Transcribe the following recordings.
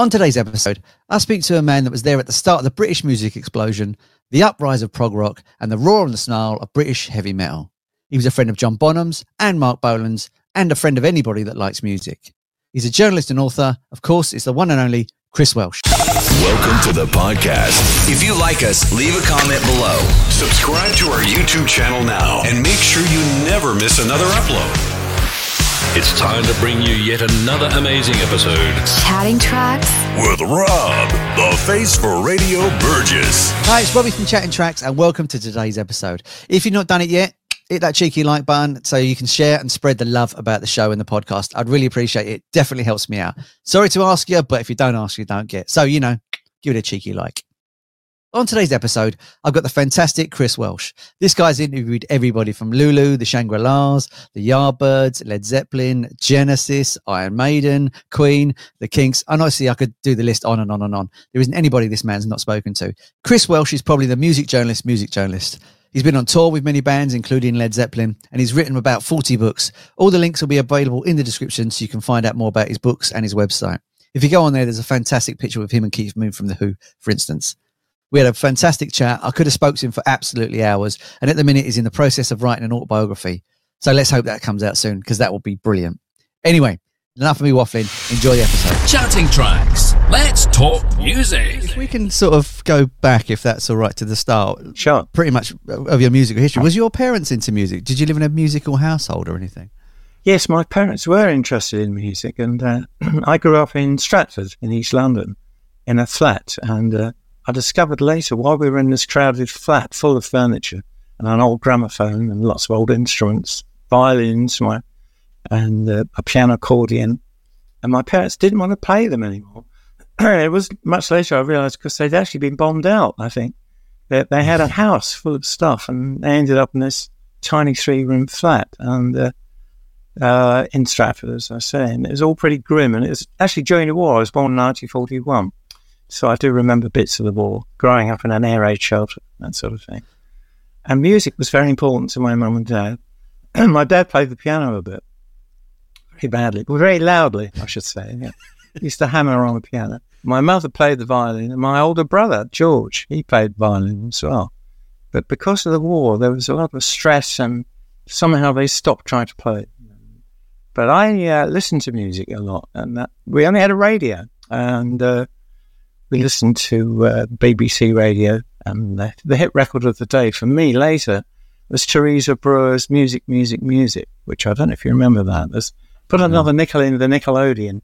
On today's episode, I speak to a man that was there at the start of the British music explosion, the uprise of prog rock, and the roar and the snarl of British heavy metal. He was a friend of John Bonham's and Marc Bolan's, and a friend of anybody that likes music. He's a journalist and author. Of course, it's the one and only Chris Welch. Welcome to the podcast. If you like us, leave a comment below. Subscribe to our YouTube channel now and make sure you never miss another upload. It's time to bring you yet another amazing episode Chatting Tracks. with Rob, the face for Radio Burgess. Hi, it's Robbie from Chatting Tracks, and welcome to today's episode. If you've not done it yet, hit that cheeky like button so you can share and spread the love about the show and the podcast. I'd really appreciate it. Definitely helps me out. Sorry to ask you, but if you don't ask, you don't get. So, you know, give it a cheeky like. On today's episode, I've got the fantastic Chris Welch. This guy's interviewed everybody from Lulu, the Shangri-Las, the Yardbirds, Led Zeppelin, Genesis, Iron Maiden, Queen, the Kinks. And honestly, I could do the list on and on and on. There isn't anybody this man's not spoken to. Chris Welch is probably the music journalist, music journalist. He's been on tour with many bands, including Led Zeppelin, and he's written about 40 books. All the links will be available in the description so you can find out more about his books and his website. If you go on there, there's a fantastic picture of him and Keith Moon from The Who, for instance. We had a fantastic chat. I could have spoke to him for absolutely hours. And at the minute, he's in the process of writing an autobiography. So let's hope that comes out soon because that will be brilliant. Anyway, enough of me waffling. Enjoy the episode. Chatting Tracks. Let's talk music. If we can sort of go back, if that's all right, to the start, Sure. pretty much of your musical history. Was your parents into music? Did you live in a musical household or anything? Yes, my parents were interested in music, and uh, I grew up in Stratford in East London in a flat. And uh, I discovered later, while we were in this crowded flat full of furniture and an old gramophone and lots of old instruments, violins, my, and uh, a piano accordion, and my parents didn't want to play them anymore. it was much later I realised because they'd actually been bombed out, I think. They, they had a house full of stuff, and they ended up in this tiny three room flat. And uh, uh, in Stratford, as I say. And it was all pretty grim. And it was actually during the war. I was born in 1941. So I do remember bits of the war, growing up in an air raid shelter, that sort of thing. And music was very important to my mum and dad. And my dad played the piano a bit, very badly, but very loudly, I should say. Yeah. he used to hammer on the piano. My mother played the violin, and my older brother, George, he played violin as well. But because of the war, there was a lot of stress, and somehow they stopped trying to play. it. But I uh, listened to music a lot, and that, we only had a radio, and uh, we listened to uh, BBC radio. And the, the hit record of the day for me later was Teresa Brewer's "Music, Music, Music," which I don't know if you remember that. There's put another nickel in the Nickelodeon,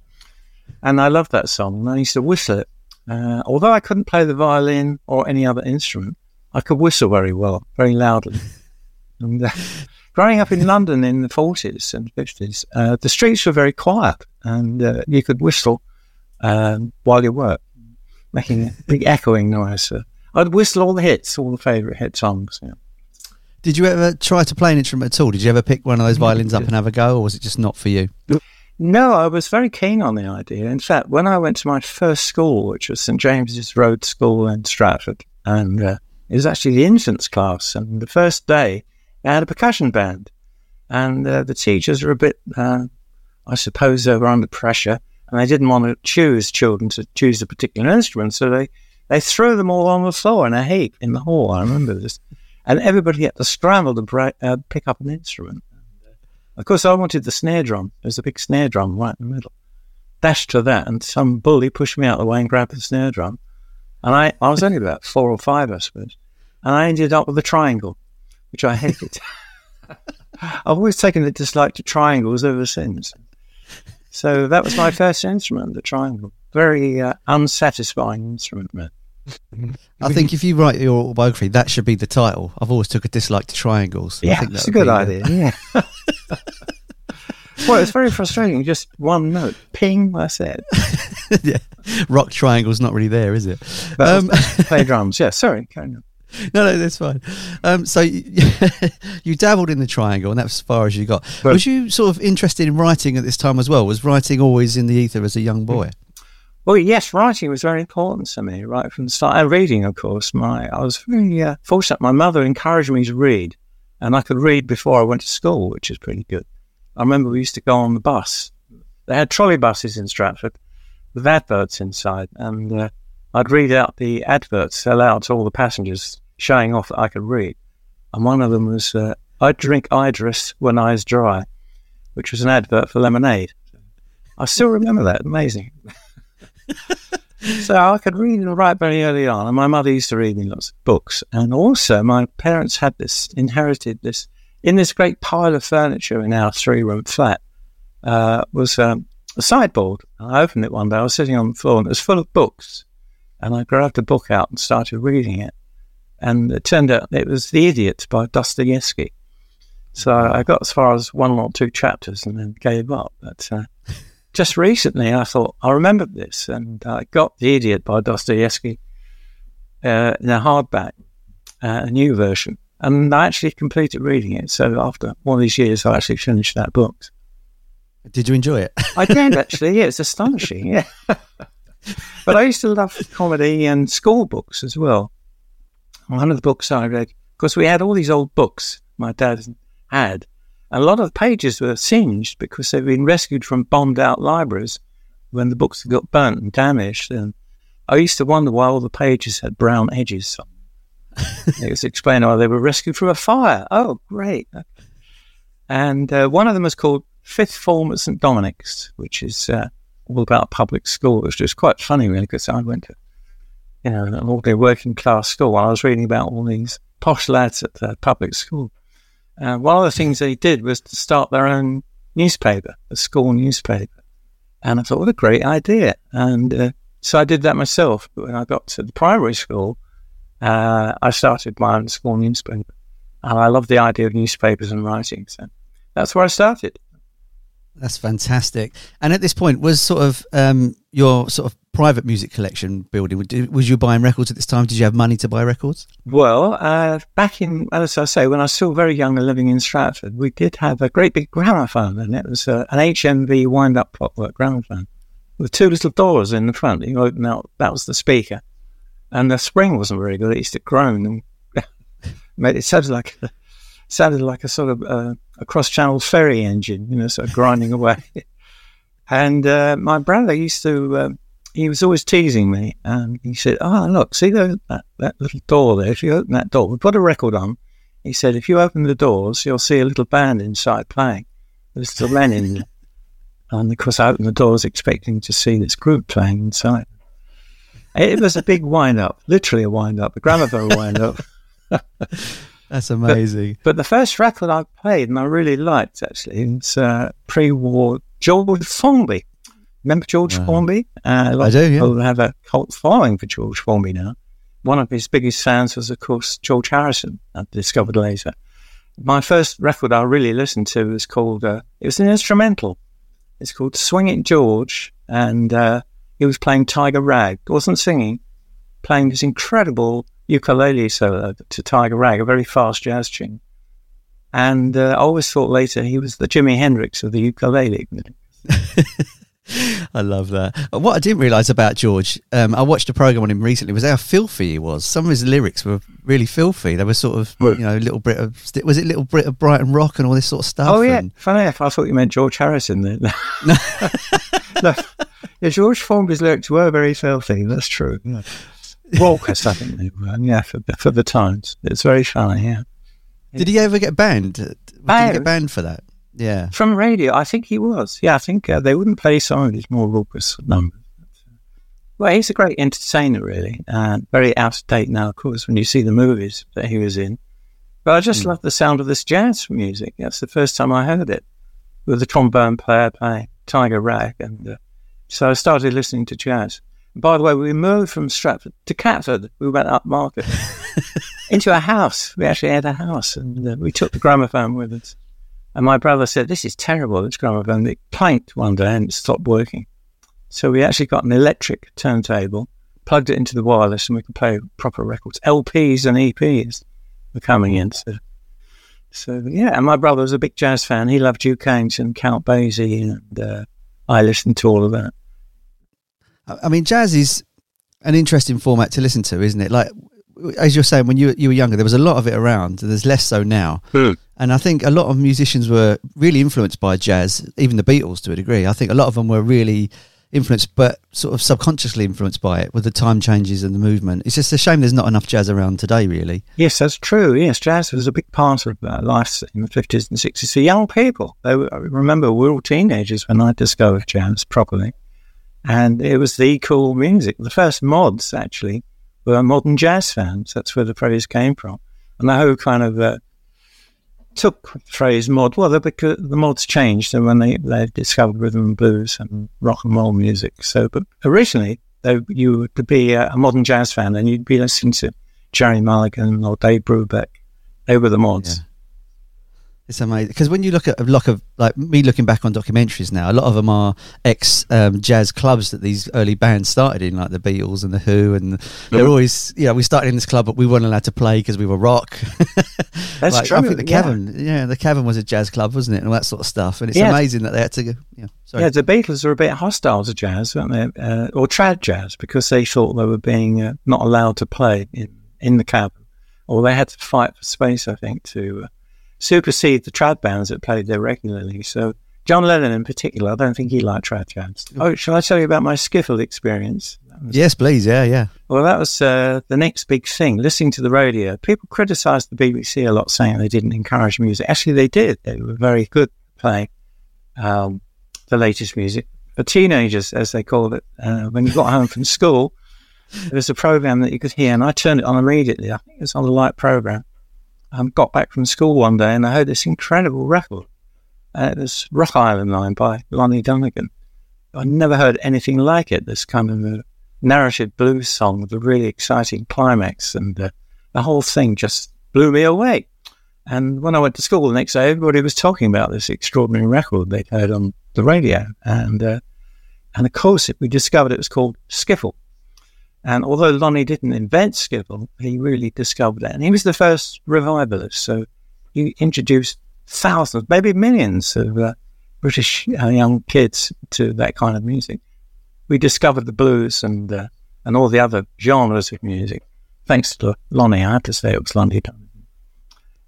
and I loved that song. And I used to whistle it. Uh, although I couldn't play the violin or any other instrument, I could whistle very well, very loudly. and, uh, growing up in London in the 40s and 50s, uh, the streets were very quiet and uh, you could whistle um, while you work, making a big echoing noise. I'd whistle all the hits, all the favourite hit songs. Yeah. Did you ever try to play an instrument at all? Did you ever pick one of those violins up and have a go, or was it just not for you? No, I was very keen on the idea. In fact, when I went to my first school, which was St James's Road School in Stratford, and uh, it was actually the infants class, and the first day they had a percussion band, and uh, the teachers were a bit, uh, I suppose, they were under pressure, and they didn't want to choose children to choose a particular instrument, so they they threw them all on the floor in a heap in the hall. I remember this, and everybody had to scramble to uh, pick up an instrument. Of course, I wanted the snare drum. There's a big snare drum right in the middle. Dashed to that, and some bully pushed me out of the way and grabbed the snare drum. And I, I was only about four or five, I suppose. And I ended up with a triangle, which I hated. I've always taken a dislike to triangles ever since. So that was my first instrument, the triangle. Very uh, unsatisfying instrument, man. I think if you write your autobiography, that should be the title. I've always took a dislike to triangles. I Yeah, think that's a good idea. Yeah. well, it's very frustrating. Just one note, ping. That's it. yeah. Rock triangle's not really there, is it? But Um, play drums. Yeah, sorry. carry on. no, no, that's fine. Um, so you, you dabbled in the triangle, and that's as far as you got. But- was you sort of interested in writing at this time as well? Was writing always in the ether as a young boy? Well, yes, writing was very important to me right from the start. And reading, of course. My I was very uh, fortunate. My mother encouraged me to read, and I could read before I went to school, which is pretty good. I remember we used to go on the bus. They had trolley buses in Stratford with adverts inside, and uh, I'd read out the adverts aloud to all the passengers, showing off that I could read. And one of them was, uh, "I drink Idris when eyes dry," which was an advert for lemonade. I still remember that. Amazing. so I could read and write very early on, and my mother used to read me lots of books. And also, my parents had this inherited this in this great pile of furniture in our three-room flat uh, was um, a sideboard. I opened it one day. I was sitting on the floor, and it was full of books. And I grabbed a book out and started reading it. And it turned out it was The Idiot by Dostoevsky. So I got as far as one or two chapters and then gave up. But uh, just recently, I thought I remembered this, and I got *The Idiot* by Dostoevsky uh, in a hardback, uh, a new version, and I actually completed reading it. So after one of these years, I actually finished that book. Did you enjoy it? I did actually. Yeah, it's astonishing. Yeah, but I used to love comedy and school books as well. One of the books I read, because we had all these old books my dad had, and a lot of the pages were singed because they'd been rescued from bombed out libraries when the books got burnt and damaged. And I used to wonder why all the pages had brown edges. it was explained why they were rescued from a fire. Oh, great. And uh, one of them was called Fifth Form at St. Dominic's, which is uh, all about public school, which was quite funny, really, because I went to, you know, an ordinary working class school I was reading about all these posh lads at the public school. Uh, one of the things they did was to start their own newspaper, a school newspaper. And I thought, what a great idea. And uh, so I did that myself. But when I got to the primary school, uh, I started my own school newspaper. And I love the idea of newspapers and writing. So that's where I started. That's fantastic. And at this point, was sort of um, your sort of private music collection building? Was you buying records at this time? Did you have money to buy records? Well, uh, back in, as I say, when I was still very young and living in Stratford, we did have a great big gramophone, and it was uh, an HMV wind up clockwork gramophone with two little doors in the front. You open out, that was the speaker. And the spring wasn't very good. It used to groan and made it sounded like a, sounded like a sort of uh, a cross channel ferry engine, you know, sort of grinding away. And uh, my brother used to, um, he was always teasing me. And he said, Oh, look, see the, that, that little door there? If you open that door, we put a record on. He said, If you open the doors, you'll see a little band inside playing. There's the Lenin. and of course, I opened the doors expecting to see this group playing inside. It was a big wind up, literally a wind up, a gramophone wind up. That's amazing. But the first record I played and I really liked actually was uh, pre-war George Formby. Remember George Wow. Formby? Uh, I do, yeah. People have a cult following for George Formby now. One of his biggest fans was, of course, George Harrison. I discovered later. My first record I really listened to was called. Uh, it was an instrumental. It's called "Swing It George," and uh, he was playing Tiger Rag. He wasn't singing, playing this incredible ukulele solo to Tiger Rag, a very fast jazz tune. And uh, I always thought later he was the Jimi Hendrix of the ukulele. I love that. Uh, What I didn't realise about George, um, I watched a program on him recently, was how filthy he was. Some of his lyrics were really filthy. They were sort of, you know, little bit of, was it little bit of Brighton rock and all this sort of stuff? Oh yeah, And- funny enough, I thought you meant George Harrison then. no, yeah, George Formby's lyrics were very filthy. That's true. Yeah. Raucous, I think they were. Yeah, for, for the times, it's very funny. Yeah, Did he ever get banned? Did he get banned for that? Yeah. from radio, I think he was. Yeah, I think uh, they wouldn't play some of his more raucous numbers. Well, he's a great entertainer, really, and very out of date now, of course, when you see the movies that he was in. But I just love the sound of this jazz music. That's the first time I heard it, with the trombone player playing Tiger Rag, and uh, so I started listening to jazz. By the way, we moved from Stratford to Catford. We went up market into a house. We actually had a house, and uh, we took the gramophone with us. And my brother said, This is terrible, this gramophone. It clanked one day and it stopped working. So we actually got an electric turntable, plugged it into the wireless, and we could play proper records. LPs and EPs were coming in. So, so yeah, and my brother was a big jazz fan. He loved Duke Ellington, and Count Basie, and uh, I listened to all of that. I mean, jazz is an interesting format to listen to, isn't it? Like as you're saying, when you you were younger, there was a lot of it around. There's less so now, Hmm. and I think a lot of musicians were really influenced by jazz. Even the Beatles, to a degree, I think a lot of them were really influenced, but sort of subconsciously influenced by it with the time changes and the movement. It's just a shame there's not enough jazz around today, really. Yes, that's true. Yes, jazz was a big part of uh, life in the 50s and 60s for young people. They were, I remember we were all teenagers when I discovered jazz properly. And it was the cool music. The first mods, actually, were modern jazz fans. That's where the phrase came from. And the whole kind of uh, took the phrase mod, well, because the mods changed and when they, they discovered rhythm and blues and rock and roll music. So, but originally, they, you to be a, a modern jazz fan and you'd be listening to Gerry Mulligan or Dave Brubeck. They were the mods. It's amazing because when you look at a lot of like me looking back on documentaries now, a lot of them are ex um, jazz clubs that these early bands started in, like the Beatles and the Who, and they're always you know we started in this club, but we weren't allowed to play because we were rock. That's Like, true. I think the yeah. Cavern, yeah. the Cavern was a jazz club, wasn't it, and all that sort of stuff. And it's Yeah. amazing that they had to go. Yeah, sorry. Yeah, the Beatles were a bit hostile to jazz, weren't they? Uh, or trad jazz, because they thought they were being uh, not allowed to play in, in the Cavern. Or they had to fight for space, I think, to uh, supersede the trad bands that played there regularly. So John Lennon in particular, I don't think he liked trad jazz. Oh, shall I tell you about my skiffle experience? Was- Yes, please. Yeah, yeah. Well, that was uh, the next big thing. Listening to the radio, people criticised the BBC a lot, saying they didn't encourage music. Actually, they did. They were very good at playing um, the latest music for teenagers, as they called it. Uh, when you got home from school, there was a program that you could hear, and I turned it on immediately. I think it was on the light program. I um, got back from school one day, and I heard this incredible record. Uh, it was Rock Island Line by Lonnie Donegan. I never heard anything like it. This kind of narrative blues song with a really exciting climax, and uh, the whole thing just blew me away. And when I went to school the next day, everybody was talking about this extraordinary record they'd heard on the radio, and uh, and of course we discovered it was called Skiffle. And although Lonnie didn't invent skiffle, he really discovered it, and he was the first revivalist. So he introduced thousands, maybe millions of uh, British uh, young kids to that kind of music. We discovered the blues and uh, and all the other genres of music thanks to Lonnie. I have to say it was Lonnie Donegan.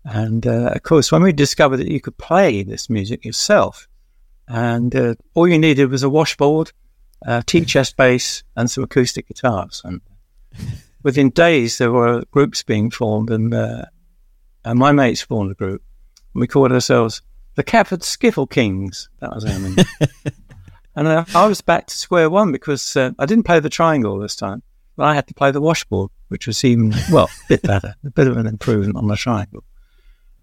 And uh, of course, when we discovered that you could play this music yourself, and uh, all you needed was a washboard, a tea chest bass, and some acoustic guitars. And within days, there were groups being formed, and, uh, and my mates formed a group. And We called ourselves the Catford Skiffle Kings. That was our name. and uh, I was back to square one because uh, I didn't play the triangle this time, but I had to play the washboard, which was even, well, a bit better, a bit of an improvement on the triangle.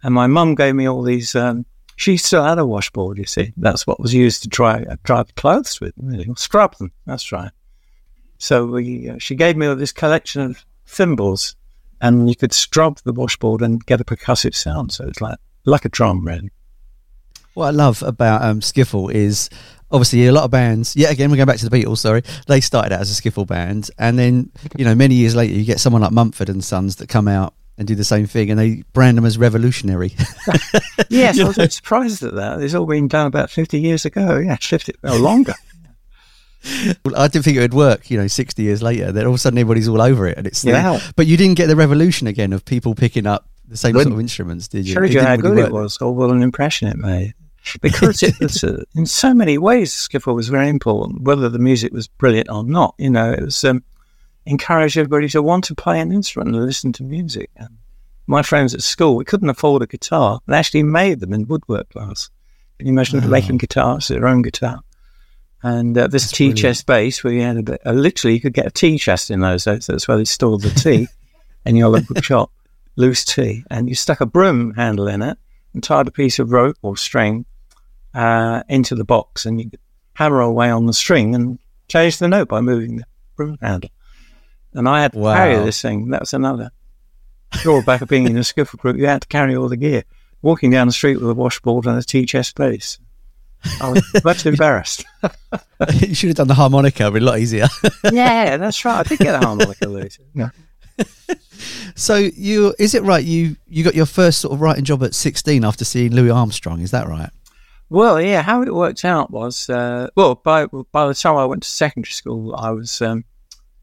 And my mum gave me all these. Um, she still had a washboard, you see. That's what was used to dry uh, dry the clothes with, really, scrub them. That's right. So we, uh, she gave me this collection of thimbles, and you could scrub the washboard and get a percussive sound. So it's like like a drum, really. What I love about um, skiffle is obviously a lot of bands. Yeah, again, we're going back to the Beatles. Sorry, they started out as a skiffle band, and then you know many years later, you get someone like Mumford and Sons that come out and do the same thing, and they brand them as revolutionary. Yes, I was surprised at that. It's all been done about 50 years ago. Yeah, 50 or longer. Well, I didn't think it would work. You know, sixty years later, then all of a sudden everybody's all over it, and it's Yeah. But you didn't get the revolution again of people picking up the same sort of instruments, did you? Showed you how really good work. it was, or what an impression it made. Because it was, uh, in so many ways, skiffle was very important, whether the music was brilliant or not. You know, it was um, encouraged everybody to want to play an instrument and listen to music. And my friends at school, we couldn't afford a guitar. They actually made them in woodwork class. Can you imagine them making guitars, their own guitar? And uh, this tea chest bass, where you had a bit, uh, literally, you could get a tea chest in those days. That's where they stored the tea in your local shop, loose tea. And you stuck a broom handle in it and tied a piece of rope or string uh, into the box, and you could hammer away on the string and change the note by moving the broom handle. And I had to carry this thing. That was another drawback of being in a skiffle group. You had to carry all the gear. walking down the street with a washboard and a tea chest bass. I was much embarrassed. you should have done the harmonica. It'd be a lot easier. yeah, that's right. I did get a harmonica later. So you is it right you you got your first sort of writing job at 16 after seeing Louis Armstrong? Is that right? Well, yeah. How it worked out was uh, well by by the time I went to secondary school, I was um,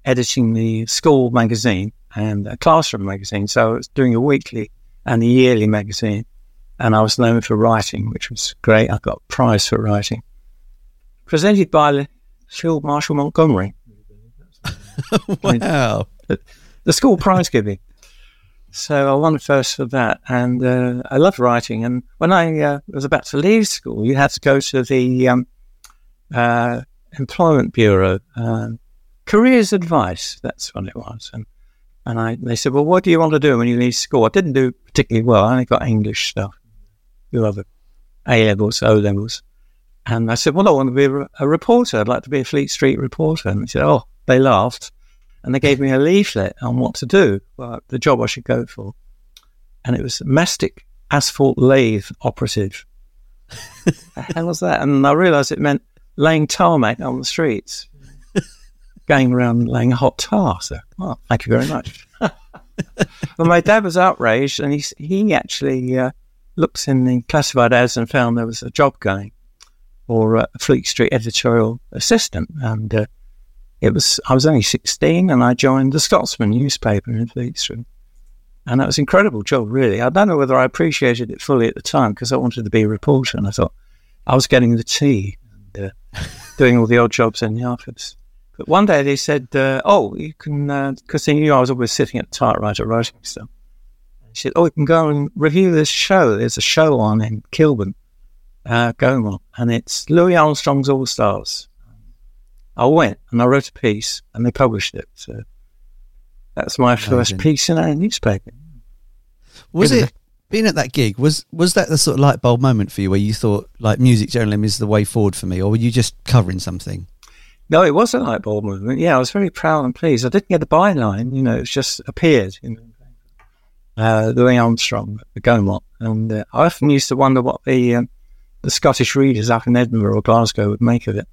editing the school magazine and a classroom magazine. So I was doing a weekly and a yearly magazine, and I was known for writing, which was great. I got a prize for writing, presented by Field Marshal Montgomery. wow the school prize giving. So I won first for that, and uh, I loved writing. And when I uh, was about to leave school, you had to go to the um, uh, employment bureau, um, careers advice. That's what it was. And and I they said, well, what do you want to do when you leave school? I didn't do particularly well. I only got English stuff, you other A levels, O levels. And I said, well, I want to be a, a reporter. I'd like to be a Fleet Street reporter. And they said, oh, they laughed and they gave me a leaflet on what to do, well, the job I should go for. And it was mastic asphalt lathe operative. the hell was that? And I realised it meant laying tarmac on the streets, going around laying hot tar. So, well, thank you very much. well, my dad was outraged, and he he actually uh, looked in the classified ads and found there was a job going for a Fleet Street editorial assistant, and uh, it was I was only 16 and I joined the Scotsman newspaper in Fleet Street. And that was an incredible job, really. I don't know whether I appreciated it fully at the time because I wanted to be a reporter and I thought I was getting the tea and uh, doing all the odd jobs in the office. But one day they said, uh, "Oh, you can," because uh, they knew I was always sitting at the typewriter writing stuff. He said, "Oh, you can go and review this show. There's a show on in Kilburn, uh, going on, and it's Louis Armstrong's All Stars." I went and I wrote a piece and they published it. So that's my Amazing. first piece in a newspaper. Was it being at that gig? Was was that the sort of light bulb moment for you where you thought like music journalism is the way forward for me, or were you just covering something? No, it was a light bulb moment. Yeah, I was very proud and pleased. I didn't get the byline, you know, it just appeared. Uh, Louis Armstrong, the Gaumont, and uh, I often used to wonder what the um, the Scottish readers up in Edinburgh or Glasgow would make of it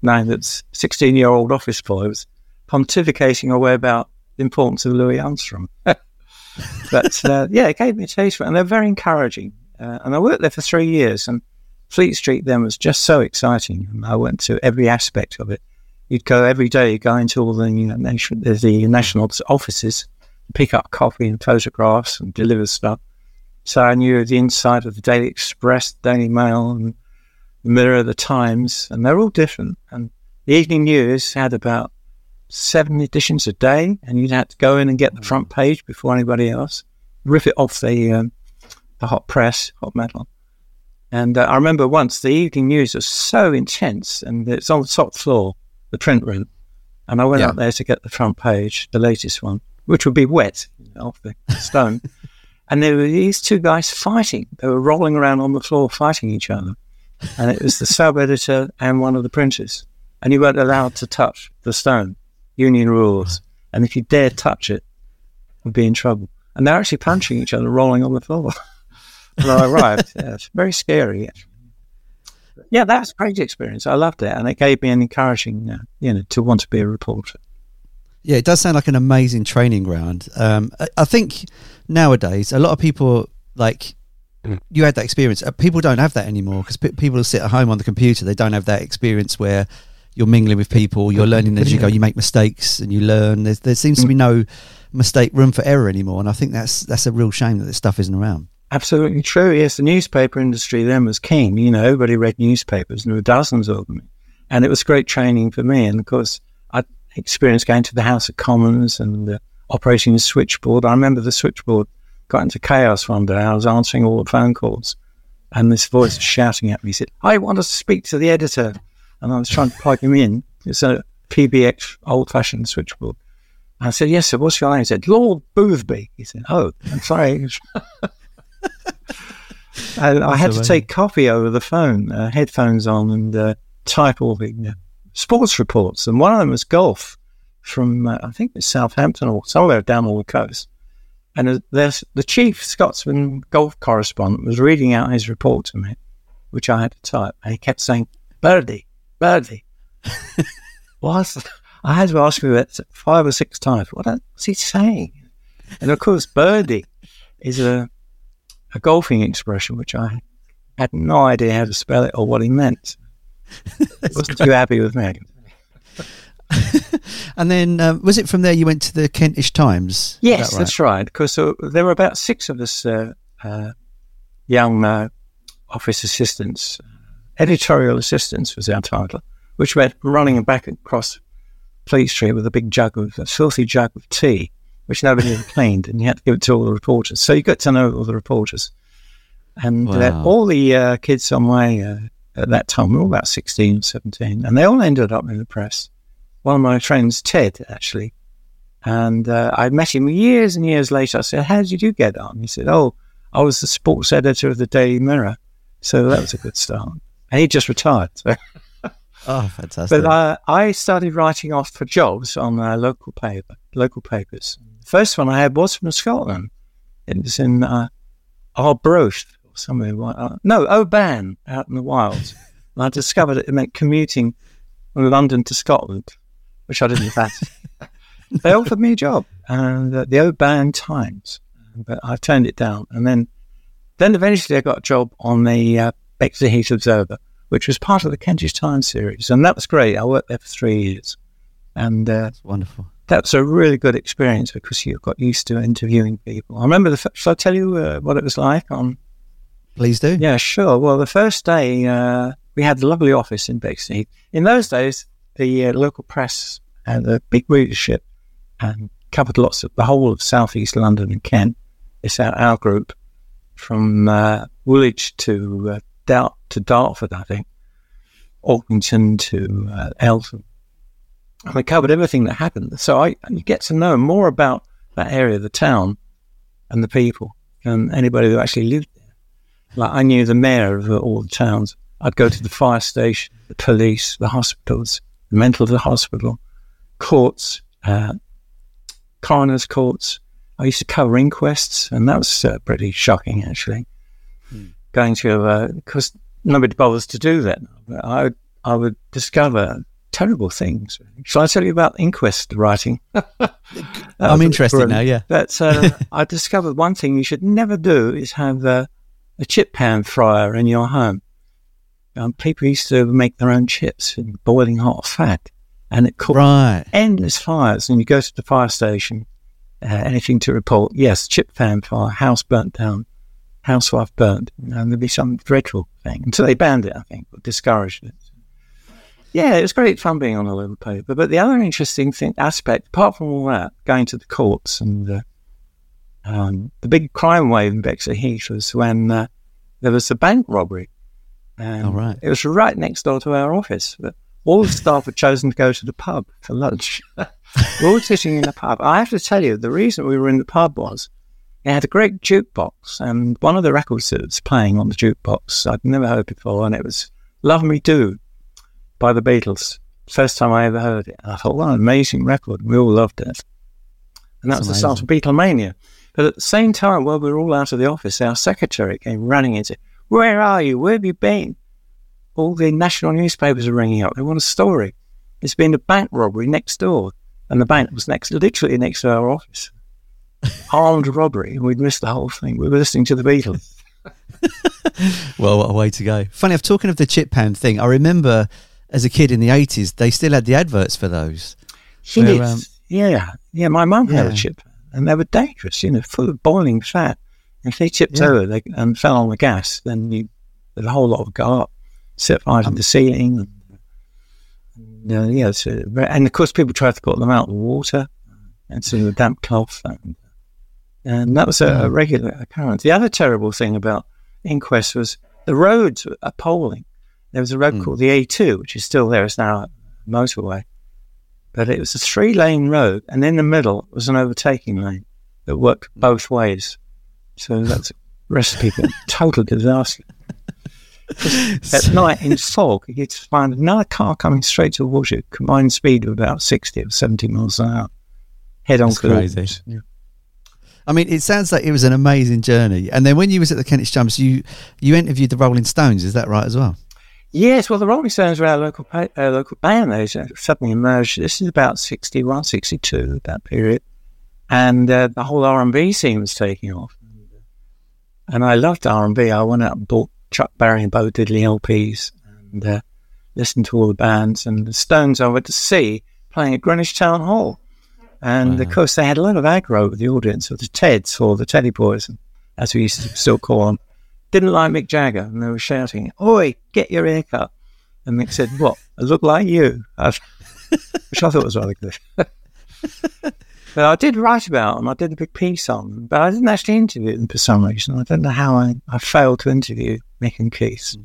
now that 16 year old office boy was pontificating away about the importance of Louis Armstrong. but uh, yeah, it gave me a taste for it, and they're very encouraging. Uh, and I worked there for three years, and Fleet Street then was just so exciting. I went to every aspect of it. You'd go every day, you'd go into all the, you know, nation, the national offices, pick up copy and photographs and deliver stuff. So I knew the inside of the Daily Express, Daily Mail, and the Mirror, the Times, and they're all different. And the Evening News had about seven editions a day, and you'd have to go in and get the front page before anybody else, rip it off the um, the hot press, hot metal. And uh, I remember once the Evening News was so intense, and it's on the top floor, the print room, and I went yeah. up there to get the front page, the latest one, which would be wet off the stone. and there were these two guys fighting. They were rolling around on the floor fighting each other and it was the sub editor and one of the printers. And you weren't allowed to touch the stone, union rules. And if you dared touch it, you'd be in trouble. And they're actually punching each other, rolling on the floor. when I arrived, yeah, it's very scary. Yeah, that was a great experience. I loved it, and it gave me an encouraging, uh, you know, to want to be a reporter. Yeah, it does sound like an amazing training ground. Um, I, I think nowadays a lot of people like Mm. you had that experience. Uh, people don't have that anymore because p- people sit at home on the computer. They don't have that experience where you're mingling with people, you're learning as you go, you make mistakes and you learn. There's, there seems to be mm. no mistake room for error anymore, and I think that's that's a real shame that this stuff isn't around. Absolutely true. Yes, the newspaper industry then was king. You know, everybody read newspapers, and there were dozens of them, and it was great training for me. And of course, I experienced going to the House of Commons and uh, operating the switchboard. I remember the switchboard got into chaos one day. I was answering all the phone calls, and this voice was shouting at me. He said, "I want to speak to the editor," and I was trying to plug him in. It's a PBX old-fashioned switchboard. I said, "Yes, sir. What's your name?" He said, "Lord Boothby." He said, "Oh, I'm sorry." and I had to take copy over the phone, uh, headphones on, and uh, type all the uh, sports reports. And one of them was golf from, uh, I think it's Southampton or somewhere down on the coast. And uh, the chief Scotsman golf correspondent was reading out his report to me, which I had to type, and he kept saying, "Birdie, birdie." was I had to ask him that five or six times. What was he saying? And of course, birdie is a a golfing expression which I had no idea how to spell it or what he meant. wasn't too happy with me. and then um, was it from there you went to the Kentish Times? Yes, that right? that's right. Because uh, there were about six of us uh, uh, young uh, office assistants. Editorial assistants was our title, which meant running back across Fleet Street with a big jug of a filthy jug of tea, which nobody had cleaned, and you had to give it to all the reporters. So you got to know all the reporters, and uh, all the uh, kids on my at that time were all about 16, 17, and they all ended up in the press one of my friends, Ted, actually. And uh, I met him years and years later. I said, How did you get on? He said, Oh, I was the sports editor of the Daily Mirror. So that was a good start. And he just retired. So. oh, fantastic. But uh, I started writing off for jobs on uh, local paper, local papers. The first one I had was from Scotland. It was in uh, Arbroath or somewhere. Uh, no, Oban out in the wilds. and I discovered it meant commuting from London to Scotland which I didn't fancy. they offered me a job, and uh, the Oban Times, but I turned it down. And then, then eventually I got a job on the uh, Bexley Heath Observer, which was part of the Kentish Times series, and that was great. I worked there for three years, and uh, That's wonderful. That was a really good experience because you've got used to interviewing people. I remember the. F- shall I tell you uh, what it was like on? Please do. Yeah, sure. Well, the first day uh, we had the lovely office in Bexley. In those days, the uh, local press and a big readership and covered lots of the whole of southeast London and Kent. It's our, our group from uh, Woolwich to uh, Dart to Dartford, I think, Orpington to uh, Eltham. And we covered everything that happened. So I you get to know more about that area, the town, and the people and anybody who actually lived there. Like I knew the mayor of all the towns. I'd go to the fire station, the police, the hospitals, the mental hospital, courts, uh, coroner's courts. I used to cover inquests, and that was uh, pretty shocking, actually. Hmm. Going to, because uh, nobody bothers to do that. I, I would discover terrible things. Shall I tell you about inquest writing? I'm interested now, yeah. But uh, I discovered one thing you should never do is have a chip pan fryer in your home. Um, people used to make their own chips in boiling hot fat and it caught right. endless fires. And you go to the fire station, uh, anything to report? Yes, chip pan fire, house burnt down, housewife burnt, and there'd be some dreadful thing until they banned it. I think or discouraged it. Yeah, it was great fun being on a little paper. But the other interesting thing aspect, apart from all that, going to the courts and uh, um, the big crime wave in Bexley Heath was when uh, there was a bank robbery. And oh, right. It was right next door to our office. But all the staff had chosen to go to the pub for lunch. we were all sitting in the pub. I have to tell you, the reason we were in the pub was it had a great jukebox, and one of the records that was playing on the jukebox I'd never heard before, and it was "Love Me Do" by the Beatles. First time I ever heard it. And I thought, what an amazing record. We all loved it. And that That's was amazing. the start of Beatlemania. But at the same time, while we were all out of the office, our secretary came running in said, Where are you? Where have you been? all the national newspapers are ringing up. They want a story. It's been a bank robbery next door, and the bank was next, literally next to our office. Armed robbery, we'd missed the whole thing. We were listening to the Beatles. well, what a way to go! Funny, of talking of the chip pan thing, I remember as a kid in the eighties, they still had the adverts for those. Where, um, yeah, yeah. My mum yeah. had a chip, and they were dangerous. You know, full of boiling fat. If they tipped yeah. over they, and fell on the gas, then you, the whole lot would go up set fire to the ceiling. And, uh, yeah, so, and of course, people tried to put them out the water and sort of a damp cloth. And, and that was a, a, regular occurrence. The other terrible thing about inquests was the roads were appalling. There was a road mm. called the A2, which is still there. It's now a motorway. But it was a three lane road, and in the middle was an overtaking lane that worked hmm. both ways. So that's a recipe for total disaster. At night in fog, you'd find another car coming straight towards you, combined speed of about 60 or 70 miles an hour, head on crazy. Yeah. I mean, it sounds like it was an amazing journey. And then when you was at the Kentish Times, you you interviewed the Rolling Stones. Is that right as well? Yes, well, the Rolling Stones were our local pa- uh, local band. They suddenly emerged. This is about 61, 62, that period. And uh, the whole R&B scene was taking off. And I loved R&B. I went out and bought Chuck Berry and Bo Diddley LPs and uh, listened to all the bands. And the Stones I went to see playing at Greenwich Town Hall. And wow. of course, they had a lot of aggro with the audience, or the Teds, or the Teddy Boys, as we used to still call them didn't like Mick Jagger, and they were shouting, "Oi, get your hair cut!" And Mick said, "What? I look like you," which I thought was rather good. but I did write about them. I did a big piece on them, but I didn't actually interview them for some reason. I don't know how I, I failed to interview Mick and Keith.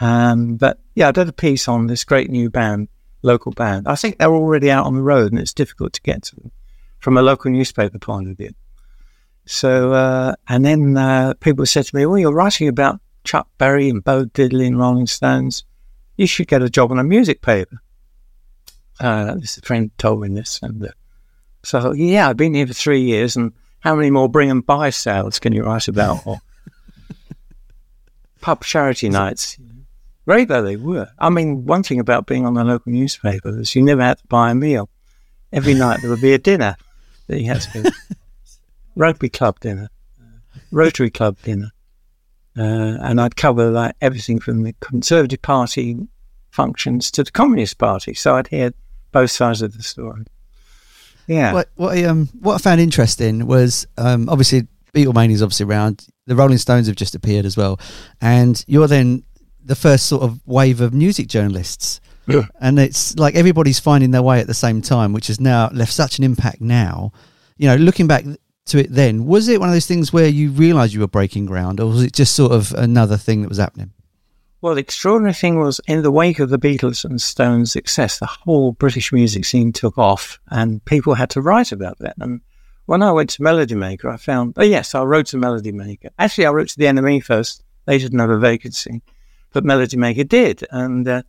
Um, but yeah, I did a piece on this great new band, local band. I think they're already out on the road, and it's difficult to get to them from a local newspaper point of view. So, uh, and then uh, people said to me, well, you're writing about Chuck Berry and Bo Diddley and Rolling Stones. You should get a job on a music paper. Uh, this a friend told me this. And uh, so I thought, yeah, I've been here for three years. And how many more bring and buy sales can you write about? Or pub charity nights. Great though they were. I mean, one thing about being on the local newspaper is you never had to buy a meal. Every night there would be a dinner that you had to go rugby club dinner, Rotary Club dinner, uh, and I'd cover like everything from the Conservative Party functions to the Communist Party. So I'd hear both sides of the story. Yeah. What what I, um what I found interesting was um obviously Beatlemania is obviously around. The Rolling Stones have just appeared as well, and you're then the first sort of wave of music journalists. Yeah. And it's like everybody's finding their way at the same time, which has now left such an impact now. You know, looking back to it then. Was it one of those things where you realised you were breaking ground, or was it just sort of another thing that was happening? Well, the extraordinary thing was in the wake of the Beatles and Stones' success, the whole British music scene took off, and people had to write about that. And when I went to Melody Maker, I found, oh, yes, I wrote to Melody Maker. Actually, I wrote to the NME first. They didn't have a vacancy, but Melody Maker did. And uh,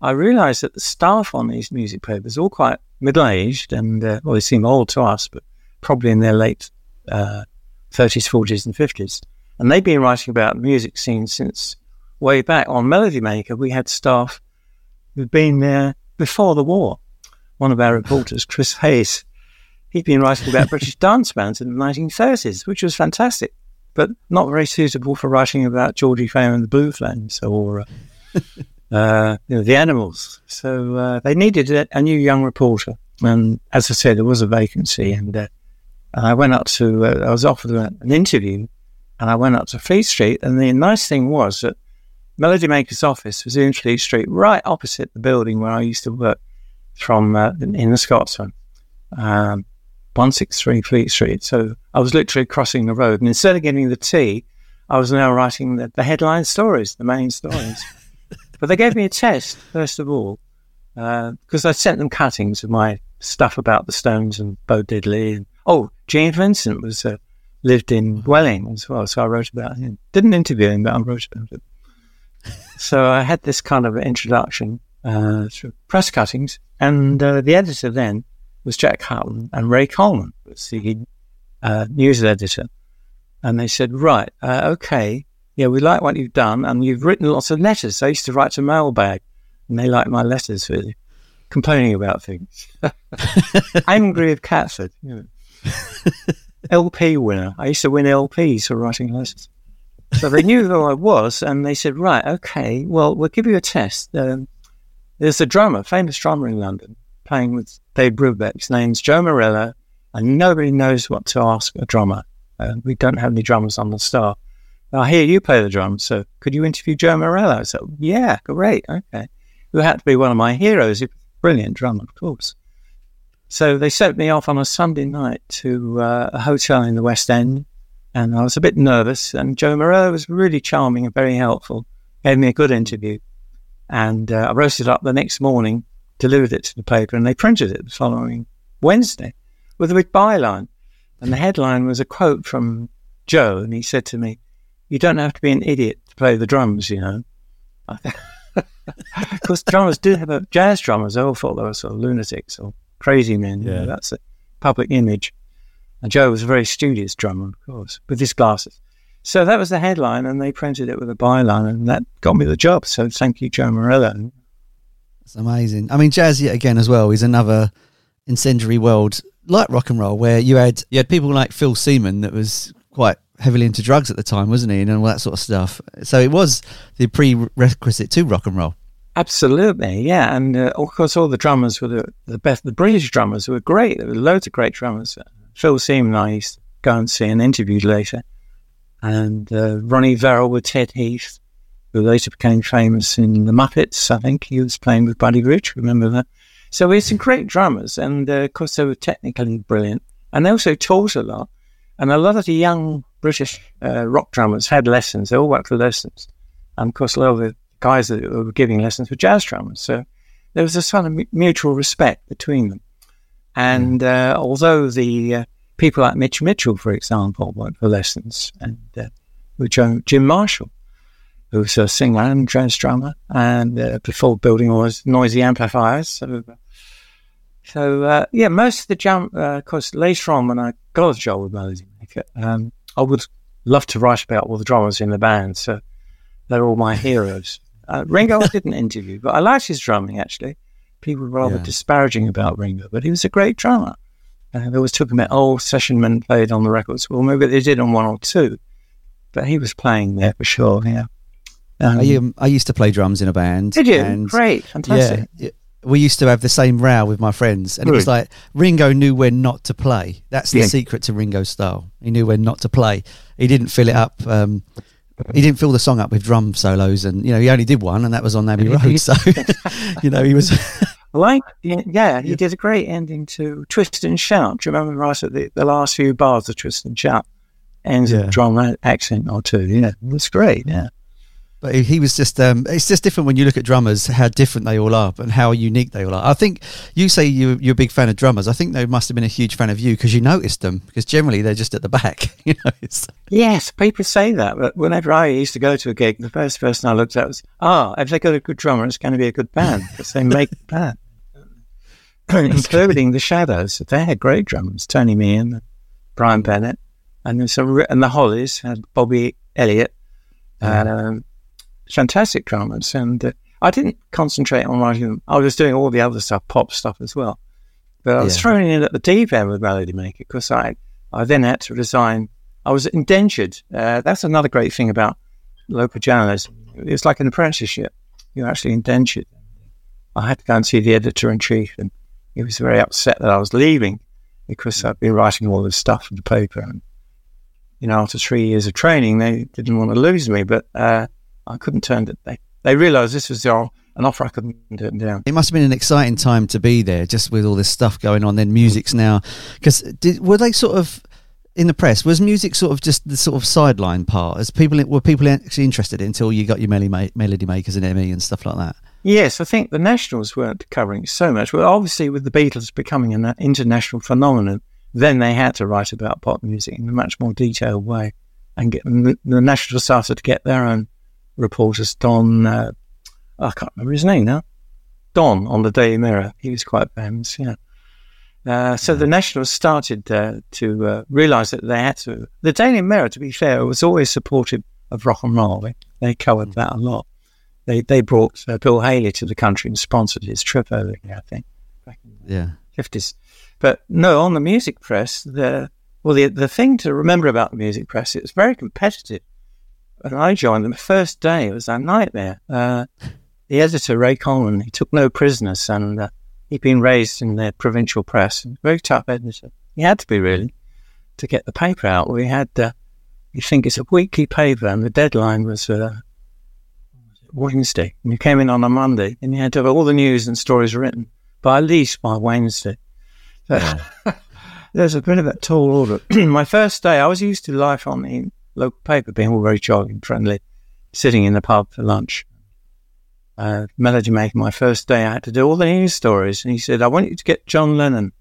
I realised that the staff on these music papers, all quite middle aged, and uh, well, they seem old to us, but probably in their late uh, 30s, 40s, and 50s. And they've been writing about the music scene since way back. On Melody Maker, we had staff who'd been there before the war. One of our reporters, Chris Hayes, he'd been writing about British dance bands in the 1930s, which was fantastic, but not very suitable for writing about Georgie Fame and the Blue Flames or uh, uh, you know, the Animals. So uh, they needed a, a, new young reporter. And as I said, there was a vacancy, and uh, and I went up to, uh, I was offered an interview and I went up to Fleet Street. And the nice thing was that Melody Maker's office was in Fleet Street, right opposite the building where I used to work from uh, in the Scotsman, um, 163 Fleet Street. So I was literally crossing the road. And instead of getting the tea, I was now writing the, the headline stories, the main stories. but they gave me a test, first of all, because uh, I sent them cuttings of my stuff about the Stones and Bo Diddley and Oh, Gene Vincent was uh, lived in Welling as well, so I wrote about him. Didn't interview him, but I wrote about him. so I had this kind of introduction uh, through press cuttings, and uh, the editor then was Jack Hutton, and Ray Coleman was the uh, news editor. And they said, right, uh, okay, yeah, we like what you've done, and you've written lots of letters. I used to write to Mailbag, and they liked my letters, really, complaining about things. I'm angry with Catford, you know. LP winner. I used to win LPs for writing letters. So they knew who I was, and they said, "Right, okay, well, we'll give you a test." Um, there's a drummer, famous drummer in London, playing with Dave Brubeck. His name's Joe Morello, and nobody knows what to ask a drummer. Uh, we don't have any drummers on the star. I hear you play the drums, so could you interview Joe Morello? said, yeah, great, okay. Who had to be one of my heroes, brilliant drummer, of course. So they sent me off on a Sunday night to uh, a hotel in the West End, and I was a bit nervous. And Joe Morello was really charming and very helpful, gave me a good interview, and uh, I wrote it up the next morning, delivered it to the paper, and they printed it the following Wednesday with a big byline. And the headline was a quote from Joe, and he said to me, "You don't have to be an idiot to play the drums, you know." of course, drummers do have a jazz drummers. I all thought they were sort of lunatics or crazy men. Yeah. You know, that's a public image. And Joe was a very studious drummer, of course, with his glasses. So that was the headline, and they printed it with a byline, and that got me the job. So thank you, Joe Morello. It's amazing. I mean, jazz yet again as well is another incendiary world like rock and roll, where you had you had people like Phil Seamen that was quite heavily into drugs at the time, wasn't he, and all that sort of stuff. So it was the prerequisite to rock and roll. Absolutely, yeah, and uh, of course all the drummers were the, the best. The British drummers were great. There were loads of great drummers. Phil Seamen, I used to go and see and interviewed later, and uh, Ronnie Verrell with Ted Heath, who later became famous in the Muppets. I think he was playing with Buddy Rich. Remember that? So we had some great drummers, and uh, of course they were technically brilliant, and they also taught a lot. And a lot of the young British uh, rock drummers had lessons. They all went for lessons, and of course a lot of the guys that were giving lessons were jazz drummers. So there was a sort of mutual respect between them. And uh, although the uh, people like Mitch Mitchell, for example, went for lessons, and uh, with Jim Marshall, who was a singer and jazz drummer, and uh, before building all those noisy amplifiers. So, so uh, yeah, most of the uh, of course, later on when I got a job with Melody Maker, um, I would love to write about all the drummers in the band. So they're all my heroes. Uh, Ringo I didn't interview, but I liked his drumming actually. People were rather yeah. disparaging about Ringo, but he was a great drummer. Uh, they always took him at old session men played on the records. Well, maybe they did on one or two, but he was playing there for sure. Yeah. Um, I, um, I used to play drums in a band. Did you? And Great, fantastic. Yeah, we used to have the same row with my friends, and it was like Ringo knew when not to play. That's the yeah. secret to Ringo's style. He knew when not to play. He didn't fill it up. Um, he didn't fill the song up with drum solos, and you know he only did one, and that was on Abbey Road. So, you know, he was like yeah, he did a great ending to Twist and Shout. Do you remember right at the, the last few bars of Twist and Shout ends yeah. drum accent or two? Yeah, it was great. Yeah. But he was just, um, it's just different when you look at drummers, how different they all are and how unique they all are. I think you say you, you're a big fan of drummers. I think they must have been a huge fan of you because you noticed them because generally they're just at the back. you know, yes, people say that. But whenever I used to go to a gig, the first person I looked at was, ah, oh, if they got a good drummer, it's going to be a good band because they make the band. Including the Shadows. They had great drummers, Tony Meehan, Brian Bennett, and, a, and the Hollies had Bobby Elliott. And, um, fantastic dramas. And uh, I didn't concentrate on writing them. I was doing all the other stuff, pop stuff as well. But I was yeah. thrown in at the deep end with Melody Maker because I, I then had to resign. I was indentured. Uh, that's another great thing about local journalism. It's like an apprenticeship. You're actually indentured. I had to go and see the editor in chief, and he was very upset that I was leaving because I'd been writing all this stuff for the paper. And you know, after three years of training, they didn't want to lose me. But uh, I couldn't turn it. They they realised this was an offer I couldn't turn down. It must have been an exciting time to be there, just with all this stuff going on. Then music's now because were they sort of in the press? Was music sort of just the sort of sideline part? As people were people actually interested in until you got your melody, melody makers and ME and stuff like that. Yes, I think the Nationals weren't covering so much. Well, obviously, with the Beatles becoming an international phenomenon, then they had to write about pop music in a much more detailed way, and get the Nationals started to get their own reporters, Don, uh, I can't remember his name now, Don on the Daily Mirror. He was quite famous, yeah. Uh, so the Nationals started uh, to uh, realise that they had to. The Daily Mirror, to be fair, was always supportive of rock and roll. They, they covered that a lot. They they brought uh, Bill Haley to the country and sponsored his trip over here, I think, back in the fifties. But no, on the music press, the well, the the thing to remember about the music press, it was very competitive when I joined them, the first day it was a nightmare. Uh, the editor, Ray Coleman, he took no prisoners and uh, he'd been raised in the provincial press. Very tough editor. He had to be really to get the paper out. We had, uh, you think it's a weekly paper and the deadline was uh, Wednesday. And you came in on a Monday and you had to have all the news and stories written by at least by Wednesday. So, there's a bit of a tall order. My first day, I was used to life on the local paper, being all very and friendly, sitting in the pub for lunch. Uh, Melody making my first day, I had to do all the news stories. And he said, I want you to get John Lennon.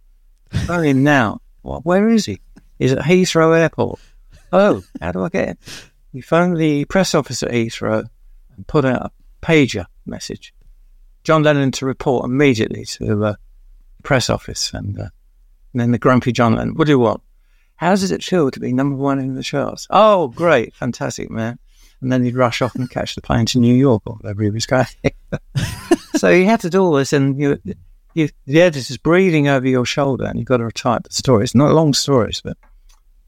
Phone him now. Where is he? He's at Heathrow Airport. Oh, how do I get him? He phoned the press office at Heathrow and put out a pager message. John Lennon to report immediately to the press office. And, uh, and then the grumpy John Lennon, what do you want? How does it feel to be number one in the charts? Oh, great, fantastic, man. And then he'd rush off and catch the plane to New York or whatever he was going. so you had to do all this, and you, you, the editor's breathing over your shoulder, and you've got to type the stories. Not long stories, but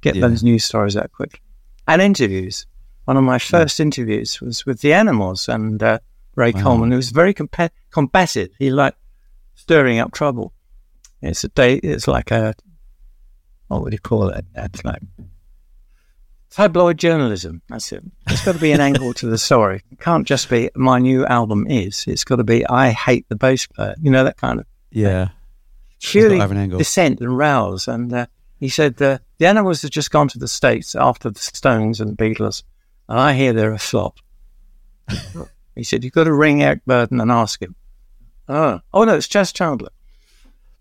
get Yeah. those news stories out quick. And interviews. One of my first interviews was with the animals and uh, Ray Wow. Coleman, who was very compa- combative. He liked stirring up trouble. It's a day. It's like a what would you call it? It's like tabloid journalism. That's it. There's got to be an angle to the story. It can't just be my new album is. It's got to be I hate the bass player. You know that kind of Yeah. purely have an angle. dissent and rouse. And uh, he said uh, the animals have just gone to the states after the Stones and the Beatles, and I hear they're a flop. he said you've got to ring Eric Burdon and ask him. Oh, oh no, it's Chas Chandler.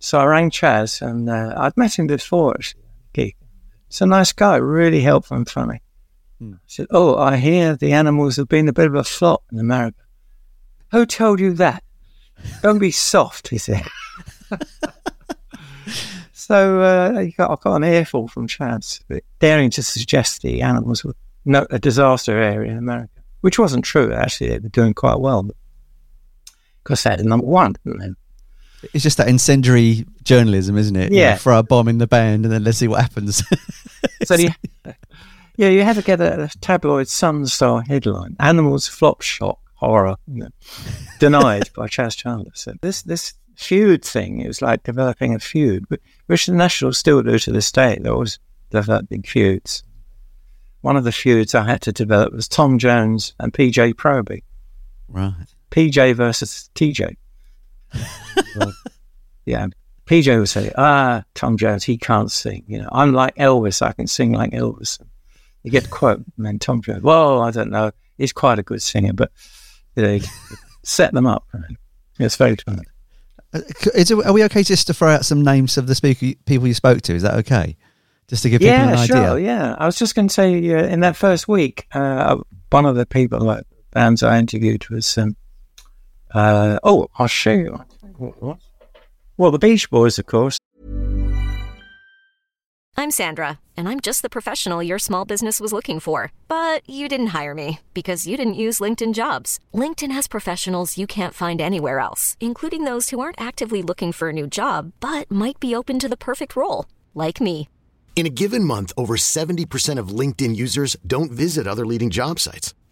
So I rang Chas, and uh, I'd met him before. Actually, at a. He's a nice guy, really helpful and funny. Hmm. I said, "Oh, I hear the animals have been a bit of a flop in America." Who told you that? Don't be soft, he said. so uh, you got, I got an earful from Chas, daring to suggest the animals were no, a disaster area in America, which wasn't true. Actually, they were doing quite well. Because they had a number one, didn't they? It's just that incendiary journalism, isn't it? You Yeah. know, throw a bomb in the band and then let's see what happens. So you, yeah, you had to get a, tabloid Sun Star headline: "Animals flop shock horror you know, denied by Chas Chandler." So this this feud thing, it was like developing a feud, which the Nationals still do to this day. They always develop big feuds. One of the feuds I had to develop was Tom Jones and PJ Proby. right. PJ versus TJ. Yeah, PJ would say, "Ah, Tom Jones, he can't sing. You know, I'm like Elvis. I can sing like Elvis." You get the quote, and then Tom Jones, "Well, I don't know. He's quite a good singer, but you know, set them up." It's very fun. Uh, Is it, are we okay just to throw out some names of the speaker, people you spoke to? Is that okay? Just to give people Yeah, an sure. idea. Yeah, I was just going to say, uh, in that first week, uh, one of the people, like bands I interviewed, was um, uh, oh, I'll show you. Well, the Beach Boys, of course. I'm Sandra, and I'm just the professional your small business was looking for. But you didn't hire me because you didn't use LinkedIn jobs. LinkedIn has professionals you can't find anywhere else, including those who aren't actively looking for a new job but might be open to the perfect role, like me. In a given month, over 70% of LinkedIn users don't visit other leading job sites.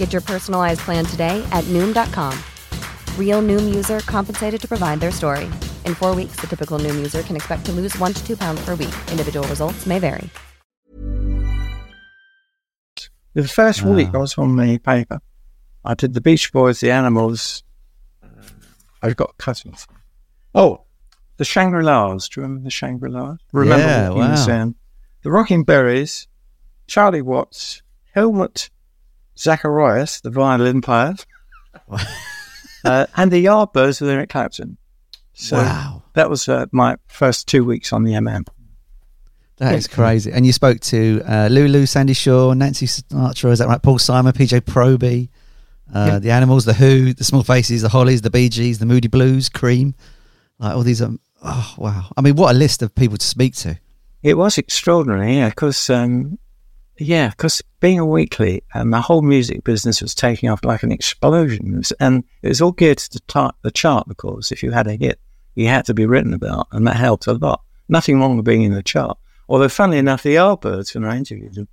Get your personalized plan today at Noom.com. Real Noom user compensated to provide their story. In four weeks, the typical Noom user can expect to lose one to two pounds per week. Individual results may vary. The first Wow. week ah. I was on the paper, I did the Beach Boys, the Animals. I've got cousins. Oh, the Shangri La's. Do you remember the Shangri La's? Remember Yeah, Walking the wow. Sound? The Rocking Berries, Charlie Watts, Helmut Zacharias, the violin player, uh, and the Yardbirds with Eric Clapton. So Wow. that was uh, my first two weeks on the MM. That is crazy. And you spoke to uh, Lulu, Sandie Shaw, Nancy Sinatra, is that right? Paul Simon, PJ Proby, uh, Yeah. the Animals, the Who, the Small Faces, the Hollies, the Bee Gees, the Moody Blues, Cream. Like all these. Um, oh wow! I mean, what a list of people to speak to. It was extraordinary, yeah, because um, yeah, because being a weekly, and the whole music business was taking off like an explosion, It was- and it was all geared to the, tar- the chart. Of course, if you had a hit, you had to be written about, and that helped a lot. Nothing wrong with being in the chart. Although, funnily enough, the Yardbirds, when I interviewed them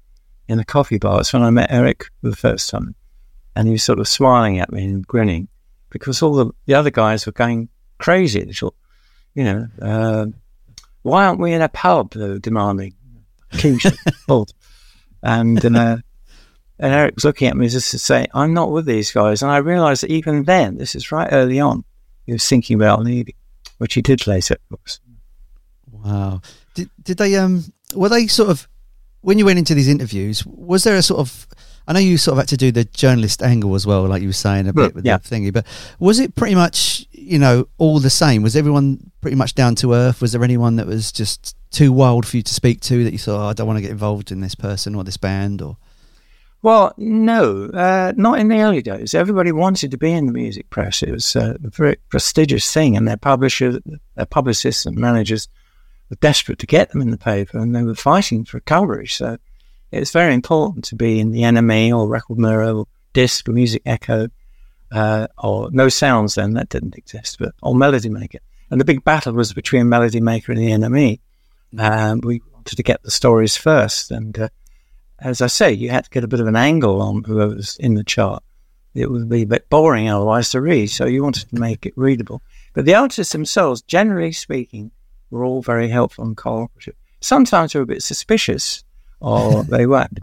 in the coffee bar, it's when I met Eric for the first time, and he was sort of smiling at me and grinning because all the, the other guys were going crazy. They thought, you know, uh, why aren't we in a pub? Demanding kingship. And uh, and Eric was looking at me just to say, I'm not with these guys. And I realised that even then, this is right early on, he was thinking about leaving, which he did later, of course. Wow. Did did they um were they sort of when you went into these interviews, was there a sort of I know you sort of had to do the journalist angle as well, like you were saying a bit with yeah. the thingy, but was it pretty much, you know, all the same? Was everyone pretty much down to earth? Was there anyone that was just too wild for you to speak to that you thought, oh, I don't want to get involved in this person or this band or? Well, no, uh, not in the early days. Everybody wanted to be in the music press. It was uh, a very prestigious thing, and their publishers, their publicists and managers were desperate to get them in the paper, and they were fighting for coverage. So it's very important to be in the NME or Record Mirror or Disc or Music Echo uh, or No Sounds then, that didn't exist, but or Melody Maker. And the big battle was between Melody Maker and the NME. Um, we wanted to get the stories first. And uh, as I say, you had to get a bit of an angle on whoever was in the chart. It would be a bit boring otherwise to read. So you wanted to make it readable. But the artists themselves, generally speaking, were all very helpful and cooperative. Sometimes they were a bit suspicious or they weren't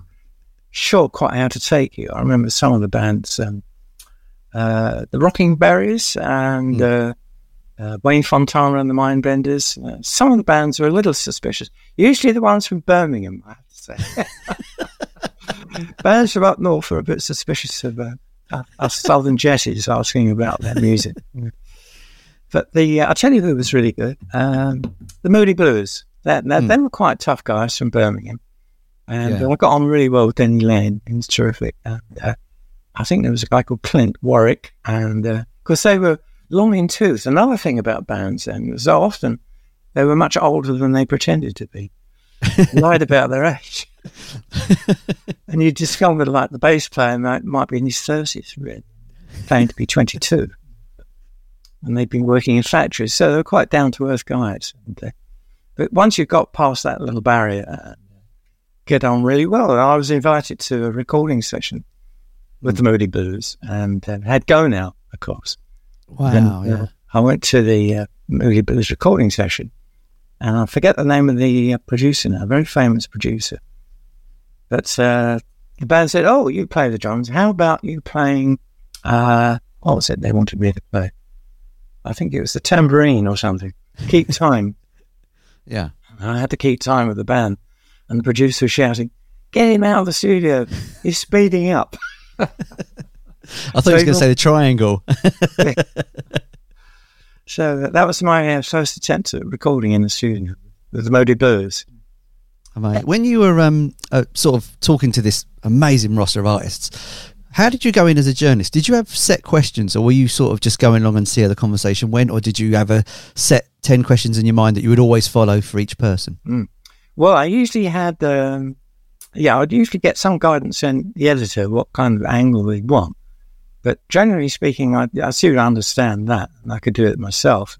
sure quite how to take you. I remember some of the bands, um, uh, the Rocking Berries and uh, uh, Wayne Fontana and the Mindbenders. Uh, some of the bands were a little suspicious. Usually the ones from Birmingham, I have to say. bands from up north are a bit suspicious of uh, us Southern Jessies asking about their music. But the uh, I'll tell you who was really good. Um, the Moody Blues. That, that, Hmm. They were quite tough guys from Birmingham. And Yeah. I got on really well with Denny Laine. He was terrific. And, uh, I think there was a guy called Clint Warwick. And because they were long in tooth. Another thing about bands then was so often they were much older than they pretended to be. Lied about their age. and you discovered like the bass player might, might be in his 30s, really, claimed to be 22. And they'd been working in factories. So they were quite down to earth guys. Uh, but once you got past that little barrier, uh, get on really well. And I was invited to a recording session with the Moody Blues and uh, had Go Now, of course. Wow, And, uh, yeah. I went to the uh, Moody Blues recording session and I forget the name of the uh, producer now, a very famous producer. But uh, the band said, Oh, you play the drums. How about you playing, uh, what was it they wanted me to play? I think it was the tambourine or something. Keep time. Yeah. And I had to keep time with the band. And the producer was shouting, Get him out of the studio. He's speeding up. I thought he was going to say the triangle. So that was my uh, first attempt at recording in the studio with the Moody Blues. Mate, when you were um, uh, sort of talking to this amazing roster of artists, how did you go in as a journalist? Did you have set questions, or were you sort of just going along and see how the conversation went, or did you have a set ten questions in your mind that you would always follow for each person? Well, I usually had, um, yeah, I'd usually get some guidance from the editor what kind of angle they want. But generally speaking, I, I seem to understand that, and I could do it myself.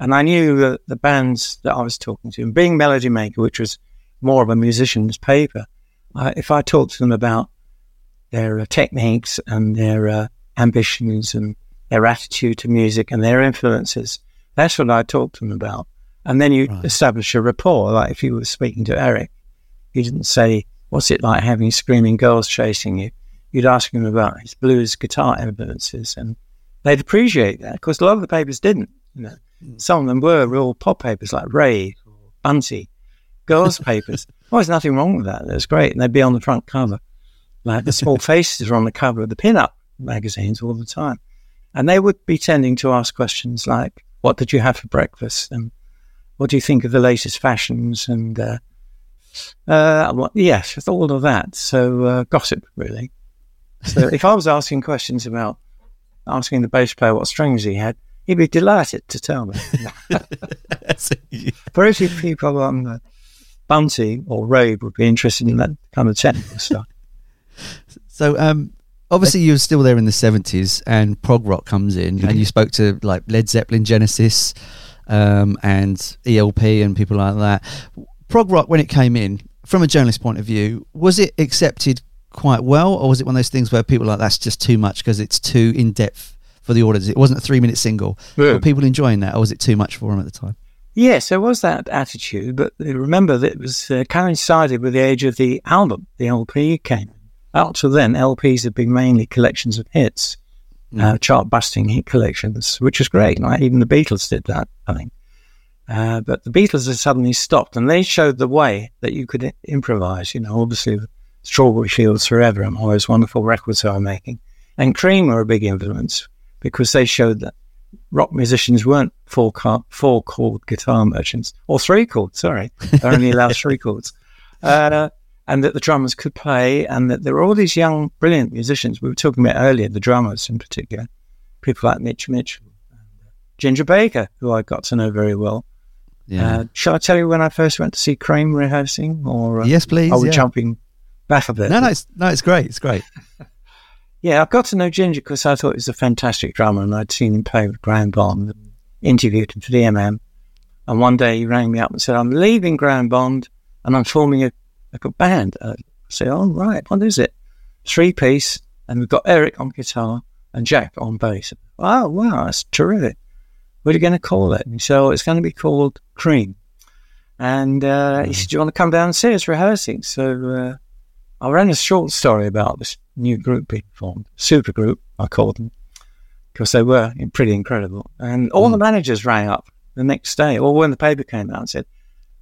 And I knew that the bands that I was talking to, and being Melody Maker, which was more of a musician's paper, I, if I talked to them about their uh, techniques and their uh, ambitions and their attitude to music and their influences, that's what I talked to them about. And then you Right. establish a rapport. Like if you were speaking to Eric, you didn't say, What's it like having screaming girls chasing you? You'd ask him about his blues guitar influences, and they'd appreciate that because a lot of the papers didn't. You know, hmm. some of them were real pop papers like Ray or Bunty, girls' papers. Well, there's nothing wrong with that. That's great, and they'd be on the front cover. Like the small faces are on the cover of the pin-up magazines all the time, and they would be tending to ask questions like, "What did you have for breakfast?" and "What do you think of the latest fashions?" and uh, uh, yes, all of that. So uh, gossip, really. So if I was asking questions about asking the bass player what strings he had, he'd be delighted to tell me. Very few people on the Bunty or Ray would be interested in that kind of technical stuff. So, um, obviously, you were still there in the seventies, and prog rock comes in, and you spoke to like Led Zeppelin, Genesis, um, and ELP, and people like that. Prog rock, when it came in, from a journalist point of view, was it accepted quite well, or was it one of those things where people are like that's just too much because it's too in depth for the audience? It wasn't a three minute single. Yeah. Were people enjoying that, or was it too much for them at the time? Yes, there was that attitude, but remember that it was uh, coincided with the age of the album. The LP came. Up to then, LPs had been mainly collections of hits, uh, chart busting hit collections, which was great. Like even the Beatles did that, I think. Uh, but the Beatles had suddenly stopped and they showed the way that you could I- improvise. You know, obviously, Strawberry Fields Forever and all those wonderful records they were making. And Cream were a big influence because they showed that rock musicians weren't four, car- four chord guitar merchants or three chords, sorry. They only allowed three chords. Uh, and that the drummers could play and that there were all these young, brilliant musicians. We were talking about earlier, the drummers in particular, people like Mitch Mitchell, Ginger Baker, who I got to know very well. Yeah. Uh, shall I tell you when I first went to see Cream rehearsing? Or uh, yes, please. are we yeah. jumping back a bit? No, no, it's, no, it's great. It's great. Yeah, I got to know Ginger because I thought he was a fantastic drummer and I'd seen him play with Graham Bond interviewed him for the MM. And one day he rang me up and said, I'm leaving Graham Bond and I'm forming a, a band. I said, Oh, right, what is it? Three piece, and we've got Eric on guitar and Jack on bass. Oh, wow, that's terrific. What are you going to call it? And Oh, it's going to be called Cream. And uh, he said, Do you want to come down and see us rehearsing? So uh, I ran a short story about this new group being formed, super group, I called them, because they were pretty incredible. And all the managers rang up the next day, or when the paper came out, and said,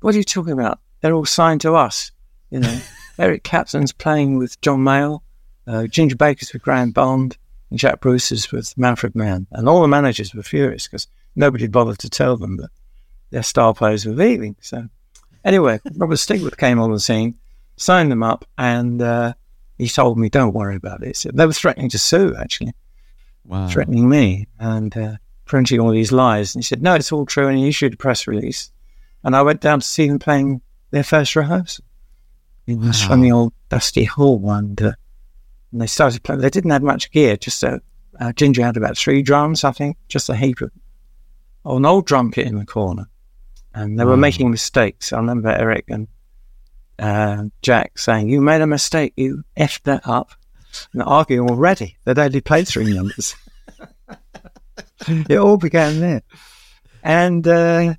What are you talking about? They're all signed to us. You know, Eric Clapton's playing with John Mayall, uh, Ginger Baker's with Graham Bond, and Jack Bruce's with Manfred Mann. And all the managers were furious because nobody bothered to tell them that their star players were leaving. So, anyway, Robert Stigwood came on the scene, signed them up, and uh, he told me, "Don't worry about it." So they were threatening to sue, actually, Wow. threatening me and uh, printing all these lies. And he said, "No, it's all true," and he issued a press release. And I went down to see them playing their first rehearsal in Wow. funny old dusty hall, and, uh, and they started playing. They didn't have much gear; just a uh, Ginger had about three drums, I think, just a heap of oh, an old drum kit in the corner, and they were Wow. making mistakes. I remember Eric and uh, Jack saying, "You made a mistake. You effed that up," and arguing already. They'd only played three numbers. it all began there, and uh,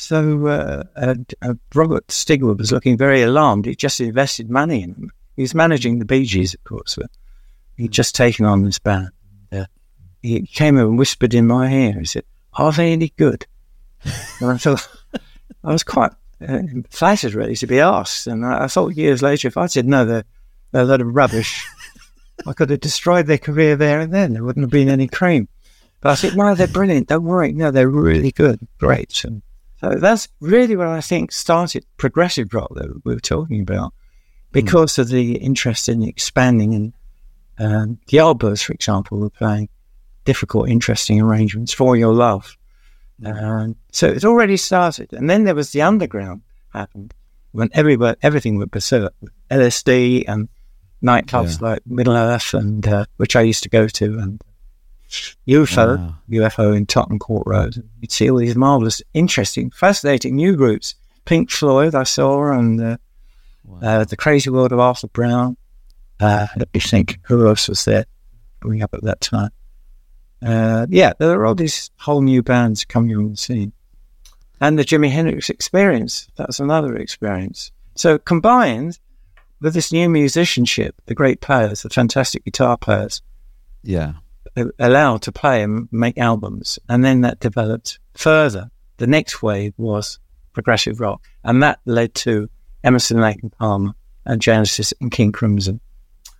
so uh, uh, Robert Stigwood was looking very alarmed. He just invested money in them. He was managing the Bee Gees, of course, but he'd just taken on this band. Uh, he came over and whispered in my ear. He said, "Are they any good?" And I thought I was quite uh, flattered, really, to be asked. And I, I thought years later, if I'd said no, they're, they're a load of rubbish, I could have destroyed their career there and then. There wouldn't have been any cream. But I said, no, they're brilliant. Don't worry. No, they're really good. Great. And so that's really what I think started progressive rock that we were talking about because of the interest in expanding. And um, the Yardbirds, for example, were playing difficult, interesting arrangements for your love. Um, so it already started. And then there was the underground happened when everywhere, everything berserk. with LSD and nightclubs like Middle Earth, and uh, which I used to go to, and UFO, Wow. UFO in Tottenham Court Road. You'd see all these marvelous, interesting, fascinating new groups. Pink Floyd, I saw, and uh, uh, the Crazy World of Arthur Brown. Uh, let me think, who else was there coming up at that time? Uh, yeah, there are all these whole new bands coming on the scene. And the Jimi Hendrix experience, that's another experience. So combined with this new musicianship, the great players, the fantastic guitar players, Yeah. Allowed to play and make albums. And then that developed further. The next wave was progressive rock. And that led to Emerson, Lake and Palmer and Genesis and King Crimson.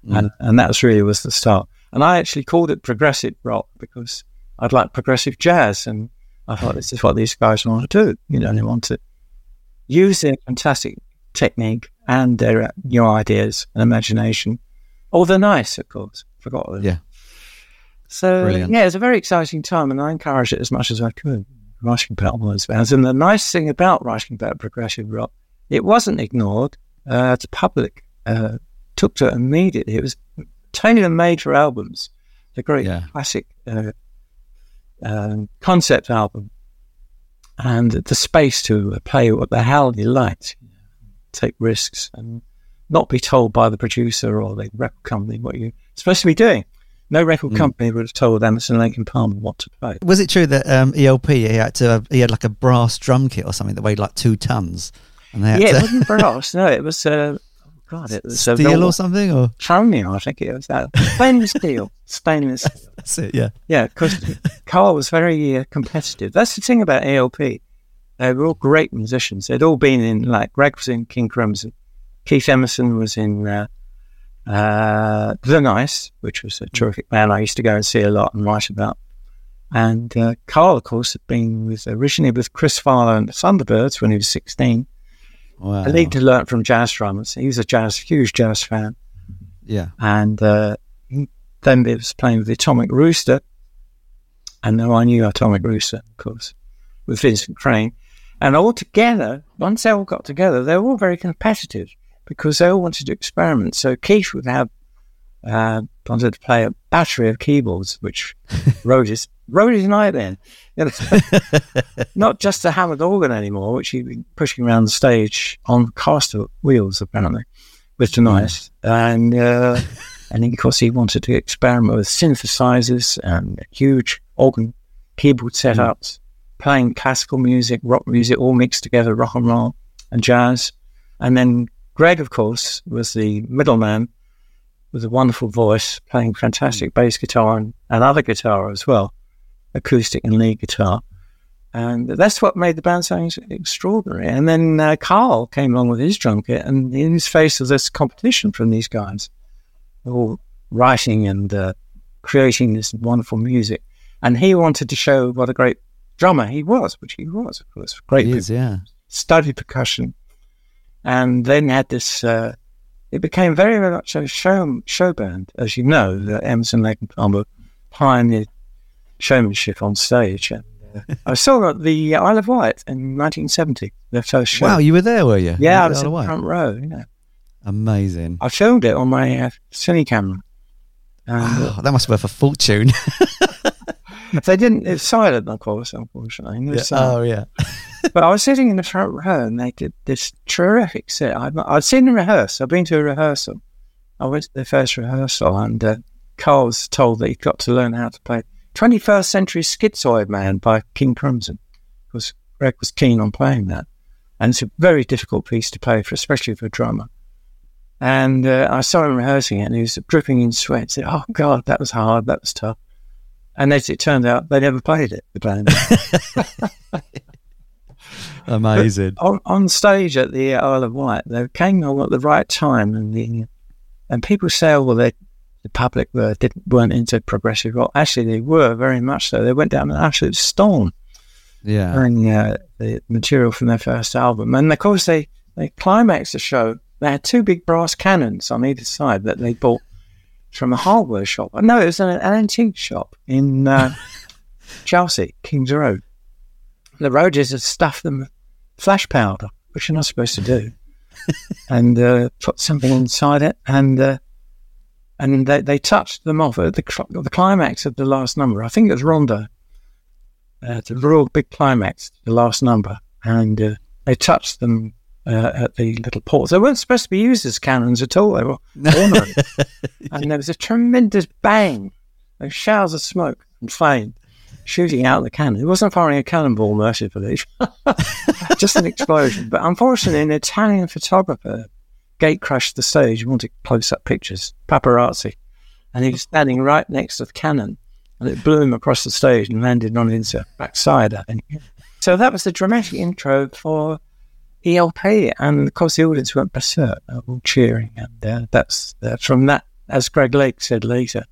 Mm. And, and that was really was the start. And I actually called it progressive rock because I'd like progressive jazz. And I thought this is what these guys want to do. You know, they want to use their fantastic technique and their new ideas and imagination. Oh, they're nice, of course. Forgot them. Yeah. So Brilliant. yeah, it's a very exciting time, and I encouraged it as much as I could. Writing about those bands, and the nice thing about writing about progressive rock, it wasn't ignored. Uh, the public uh, took to it immediately. It was tailor made for albums. The great Yeah. classic uh, um, concept album, and the space to play what the hell you liked, take risks, and not be told by the producer or the record company what you're supposed to be doing. No record company would have told Emerson, Lake and Palmer what to play. Was it true that um, ELP he had to he had like a brass drum kit or something that weighed like two tons, and they had Yeah, it wasn't brass. No, it was. Uh, God, it was steel velvet- or something, or Chromium, I think it was that stainless steel. Stainless. steel. that's it. Yeah. Yeah, because Carl was very uh, competitive. That's the thing about ELP. they were all great musicians. They'd all been in, like, Greg was in King Crimson, Keith Emerson was in uh, uh, The Nice, which was a terrific band I used to go and see a lot and write about. And uh, Carl, of course, had been with originally with Chris Farlowe and the Thunderbirds when he was 16. Wow. I need to learn from jazz drummers. He was a jazz, huge jazz fan. Yeah. And uh, then he was playing with the Atomic Rooster. And then I knew Atomic Rooster, of course, with Vincent Crane. And all together, once they all got together, they were all very competitive because they all wanted to experiment. So Keith would have uh, wanted to play a battery of keyboards, which wrote his wrote his night then. You know, not just a Hammond organ anymore, which he'd been pushing around the stage on caster wheels apparently with the nice. And uh, and of course he wanted to experiment with synthesizers and huge organ keyboard setups, playing classical music, rock music, all mixed together, rock and roll and jazz. And then Greg, of course, was the middleman with a wonderful voice, playing fantastic bass guitar and, and other guitar as well, acoustic and lead guitar. And that's what made the band sound extraordinary. And then uh, Carl came along with his drum kit, and in his face of this competition from these guys, all writing and uh, creating this wonderful music. And he wanted to show what a great drummer he was, which he was, of course. Great It is, yeah. studied percussion, and then had this. Uh, it became very, very much a show show band, as you know. The Emerson, Lake and Palmer pioneered showmanship on stage. And, uh, I saw at the Isle of Wight in 1970, their first show. Wow, you were there, were you? yeah, I was in the front row. Yeah. Amazing. I filmed it on my uh, cine camera. And uh, that must be worth a fortune. they didn't. It's silent, of course, unfortunately. Sound. oh, yeah. But I was sitting in the front row and they did this terrific set. I'd, I'd seen them rehearsal. I've been to a rehearsal. I went to the first rehearsal and uh, Carl was told that he'd got to learn how to play 21st Century Schizoid Man by King Crimson because Greg was keen on playing that. And it's a very difficult piece to play, for especially for a drummer. And uh, I saw him rehearsing it and he was dripping in sweat. He said, Oh, God, that was hard. That was tough. And as it turned out, they never played it, the band. Amazing. on, on stage at the Isle of Wight, they came on at the right time, and the and people say, "Oh, well, they, the public were didn't weren't into progressive rock." Actually, they were very much so. They went down an absolute storm Yeah. during uh, the material from their first album, and of course, they they climaxed the show. They had two big brass cannons on either side that they bought from a hardware shop. No, it was an, an antique shop in uh, Chelsea, Kings Road. The Rogers had stuffed them with flash powder, which you're not supposed to do, and uh, put something inside it, and uh, and they, they touched them off at the the climax of the last number. I think it was Rondo. Uh, the real big climax, the last number, and uh, they touched them uh, at the little ports. They weren't supposed to be used as cannons at all. They were ornaments, and there was a tremendous bang, and showers of smoke and flame shooting out of the cannon. It wasn't firing a cannonball, mercifully, just an explosion. But unfortunately, an Italian photographer gate crashed the stage. He wanted close-up pictures, paparazzi, and he was standing right next to the cannon, and it blew him across the stage and landed on his uh, backside. So that was the dramatic intro for ELP, and of course the audience went berserk, all cheering, and uh, that's uh, from that. As Greg Lake said later,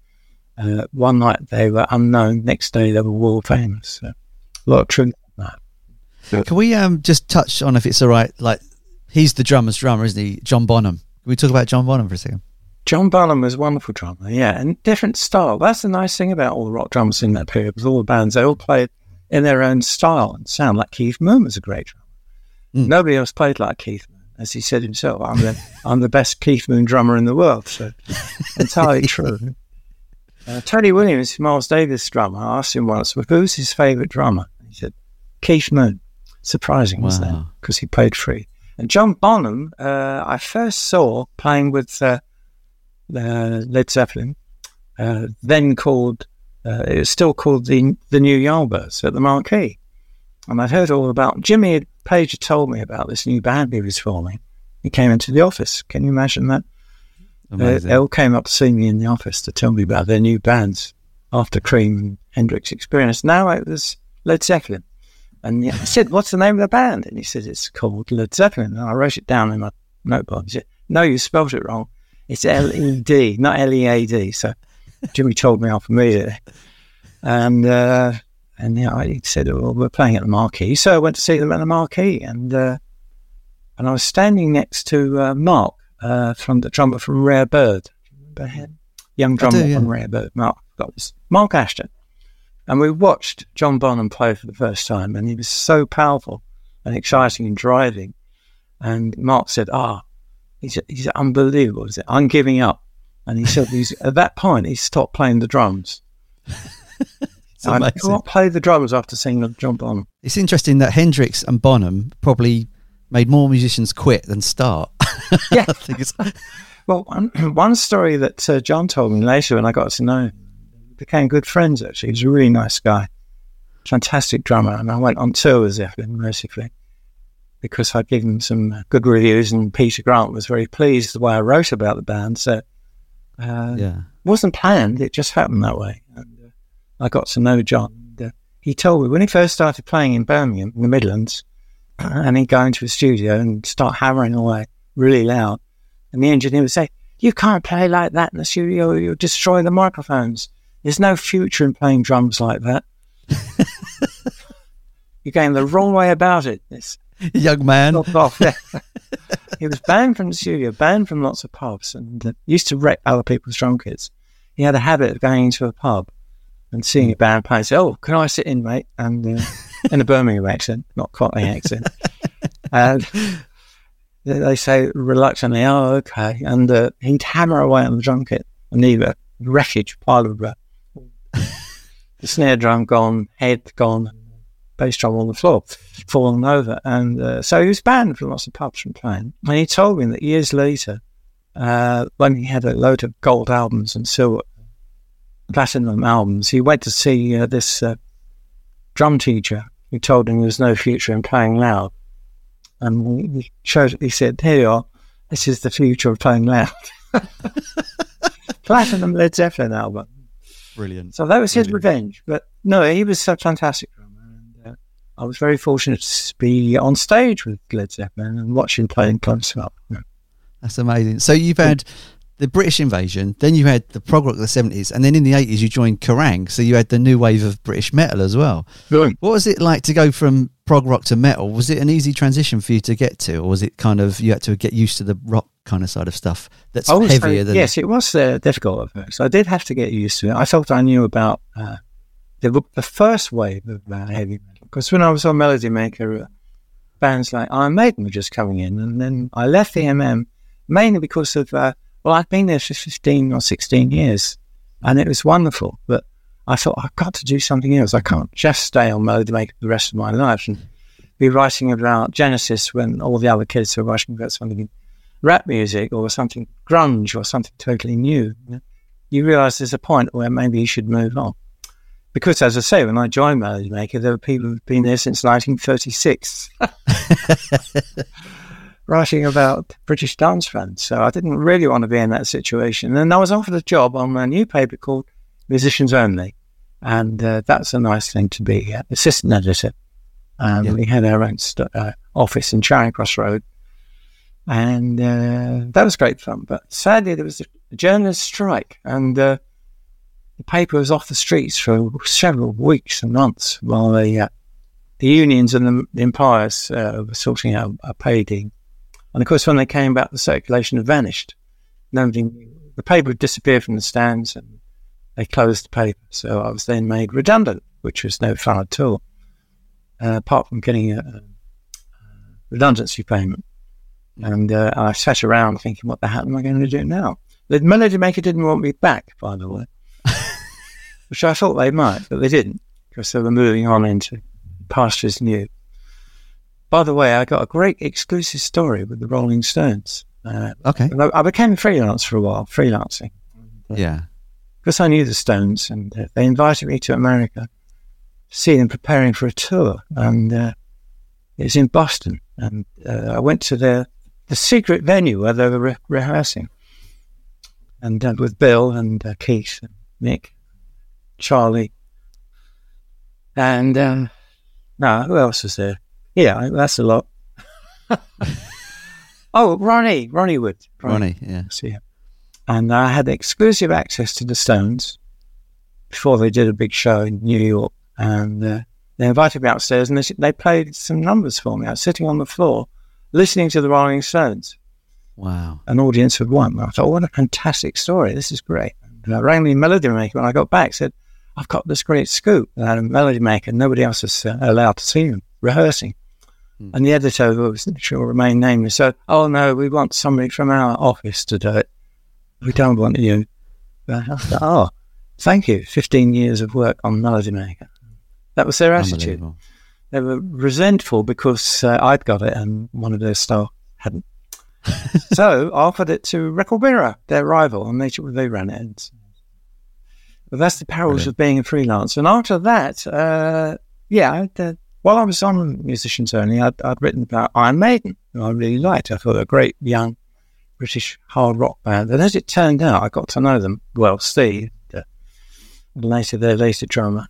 uh, one night they were unknown, next day they were world famous. So, a lot of truth in that. Can we um just touch on if it's all right? Like, he's the drummer's drummer, isn't he? John Bonham. Can we talk about John Bonham for a second? John Bonham was a wonderful drummer, yeah, and different style. That's the nice thing about all the rock drummers in that period. Was all the bands they all played in their own style and sound. Like Keith Moon was a great drummer. Nobody else played like Keith Moon, as he said himself. I'm the I'm the best Keith Moon drummer in the world. So entirely true. Uh, Tony Williams, Miles Davis drummer, I asked him once, well, who's his favourite drummer? He said, Keith Moon. Surprising, wasn't it? Because he played free. And John Bonham, uh, I first saw playing with uh, uh, Led Zeppelin, uh, then called, uh, it was still called the the New Yardbirds at the Marquee. And I'd heard all about, Jimmy Page had told me about this new band he was forming. He came into the office. Can you imagine that? Amazing. they all came up to see me in the office to tell me about their new bands after Cream and Hendrix Experience. Now it was Led Zeppelin. And I said, what's the name of the band? And he said, it's called Led Zeppelin. And I wrote it down in my notebook. He said, no, you spelled it wrong. It's L E D, not L E A D. So Jimmy told me off immediately. And, uh, and yeah, he said, well, we're playing at the Marquee. So I went to see them at the Marquee. And, uh, and I was standing next to uh, Mark uh, from the drummer from Rare Bird. Remember him? Young drummer do, yeah. from Rare Bird. Mark, got this. Mark Ashton. And we watched John Bonham play for the first time, and he was so powerful and exciting and driving. And Mark said, "Ah, he's he's unbelievable. He said, I'm giving up." And he said, he's, "At that point, he stopped playing the drums." I can't play the drums after seeing John Bonham. It's interesting that Hendrix and Bonham probably made more musicians quit than start. Yeah. I think it's, Well, one, one story that uh, John told me later when I got to know him, became good friends actually. He's a really nice guy, fantastic drummer. And I went on tour with Zeppelin mercifully because I'd given him some uh, good reviews and Peter Grant was very pleased the way I wrote about the band. So uh, yeah. wasn't planned, it just happened that way. And uh, I got to know John. And, uh, he told me when he first started playing in Birmingham, in the Midlands, and he'd go into a studio and start hammering away really loud. And the engineer would say, You can't play like that in the studio, you'll destroy the microphones. There's no future in playing drums like that. You're going the wrong way about it. This Young man. off. He was banned from the studio, banned from lots of pubs, and uh, used to wreck other people's drum kits. He had a habit of going into a pub and seeing a band play and say, Oh, can I sit in, mate? And uh, in a Birmingham accent, not Cockney accent. and they say reluctantly, Oh, okay. And uh, he'd hammer away on the drum kit and a wreckage pile of the snare drum gone, head gone, bass drum on the floor, fallen over. And uh, so he was banned from lots of pubs from playing. And he told me that years later, uh, when he had a load of gold albums and silver, platinum albums, he went to see uh, this uh, drum teacher who told him there was no future in playing loud. And he showed, he said, Here you are, this is the future of playing loud. platinum Led Zeppelin album. Brilliant. So that was his revenge. But no, he was a fantastic drummer. And, uh, I was very fortunate to be on stage with Led Zeppelin and watch him playing close up. Yeah. That's amazing. So you've had the British invasion, then you had the prog rock of the 70s, and then in the 80s you joined Kerrang! So you had the new wave of British metal as well. What was it like to go from prog rock to metal? Was it an easy transition for you to get to, or was it kind of you had to get used to the rock kind of side of stuff that's I say- heavier than yes, it was uh, difficult at first. I did have to get used to it. I felt I knew about uh, the, the first wave of uh, heavy metal because when I was on Melody Maker, uh, bands like Iron Maiden were just coming in, and then I left the MM mainly because of uh, well, I'd been there for fifteen or sixteen years, and it was wonderful. But I thought I've got to do something else. I can't just stay on Melody Maker the rest of my life and be writing about Genesis when all the other kids are writing about something in rap music or something grunge or something totally new, you, realise there's a point where maybe you should move on. Because, as I say, when I joined Melody Maker, there were people who've been there since 1936, writing about British dance fans. So I didn't really want to be in that situation. And I was offered a job on a new paper called Musicians Only. And uh, that's a nice thing to be uh, assistant editor. Um, Yeah. We had our own st- uh, office in Charing Cross Road and uh, that was great fun. But sadly, there was a journalist strike, and uh, the paper was off the streets for several weeks and months while the uh, the unions and the, the employers uh, were sorting out a pay deal. And of course, when they came back, the circulation had vanished. Nobody, the paper had disappeared from the stands, and they closed the paper. So I was then made redundant, which was no fun at all, uh, apart from getting a, a redundancy payment. And uh, I sat around thinking, what the hell am I going to do now? The Melody Maker didn't want me back, by the way, which I thought they might, but they didn't because they were moving on into pastures new. By the way, I got a great exclusive story with the Rolling Stones. Uh, Okay. and I I became freelance for a while, freelancing, Yeah. because I knew the Stones, and uh, they invited me to America to see them preparing for a tour, and uh, it was in Boston, and uh, I went to their the secret venue where they were re- rehearsing, and uh, with Bill and uh, Keith and Mick, Charlie, and um, No, who else was there? Yeah, that's a lot. oh, Ronnie, Ronnie Wood. Ronnie, yeah. See, him. and I had exclusive access to the Stones before they did a big show in New York, and uh, they invited me upstairs and they, they played some numbers for me. I was sitting on the floor listening to the Rolling Stones. Wow. An audience of one. I thought, what a fantastic story. This is great. And I rang the melody maker when I got back, said, I've got this great scoop. And I had a melody maker, nobody else is uh, allowed to see them rehearsing. Hmm. And the editor, who was sure remain nameless, said, Oh, no, we want somebody from our office to do it. We don't want you. Said, oh, thank you. 15 years of work on Melody Maker. That was their attitude. They were resentful because uh, I'd got it and one of their staff hadn't. so I offered it to Record Mirror, their rival, and they, they ran it. But that's the perils Brilliant. of being a freelancer. And after that, uh, yeah, uh, while I was on Musicians Only, I'd, I'd, written about Iron Maiden, who I really liked. I thought a great young British hard rock band. And as it turned out, I got to know them well, Steve, uh, later their later drummer,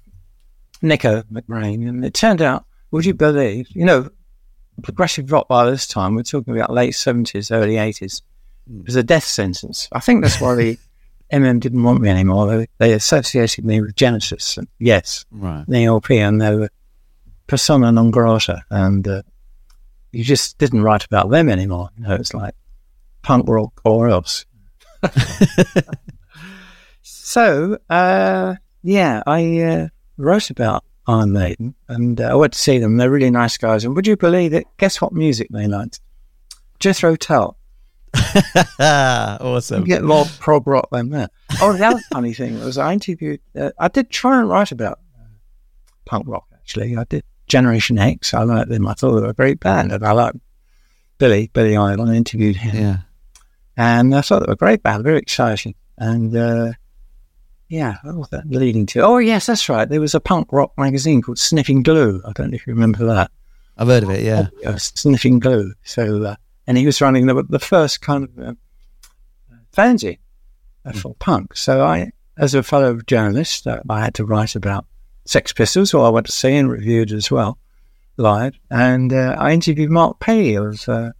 Nicko McBrain. And it turned out, would you believe, you know, progressive rock by this time, we're talking about late 70s, early 80s, hmm. was a death sentence. I think that's why the MM didn't want me anymore. They, they associated me with Genesis. And yes, right. the LP, and they were persona non grata. And uh, you just didn't write about them anymore. You know, it's like punk rock or else. so, uh, yeah, I uh, wrote about Iron Maiden and uh, I went to see them. They're really nice guys. And would you believe it? Guess what music they liked? Jethro Tull. awesome. You get more prog rock than that. Oh, the other funny thing was I interviewed, uh, I did try and write about uh, punk rock actually. I did Generation X. I liked them. I thought they were a great band and I liked Billy, Billy Idol. I interviewed him. Yeah. And I thought they were a great band, very exciting. And uh, yeah, what was that leading to? Oh, yes, that's right. There was a punk rock magazine called Sniffing Glue. I don't know if you remember that. I've heard of it, yeah. Oh, Sniffing Glue. So, uh, and he was running the, the first kind of uh, fanzine uh, for mm. punk. So I, as a fellow journalist, uh, I had to write about Sex Pistols, who I went to see and reviewed as well live. And uh, I interviewed Mark Perry of uh,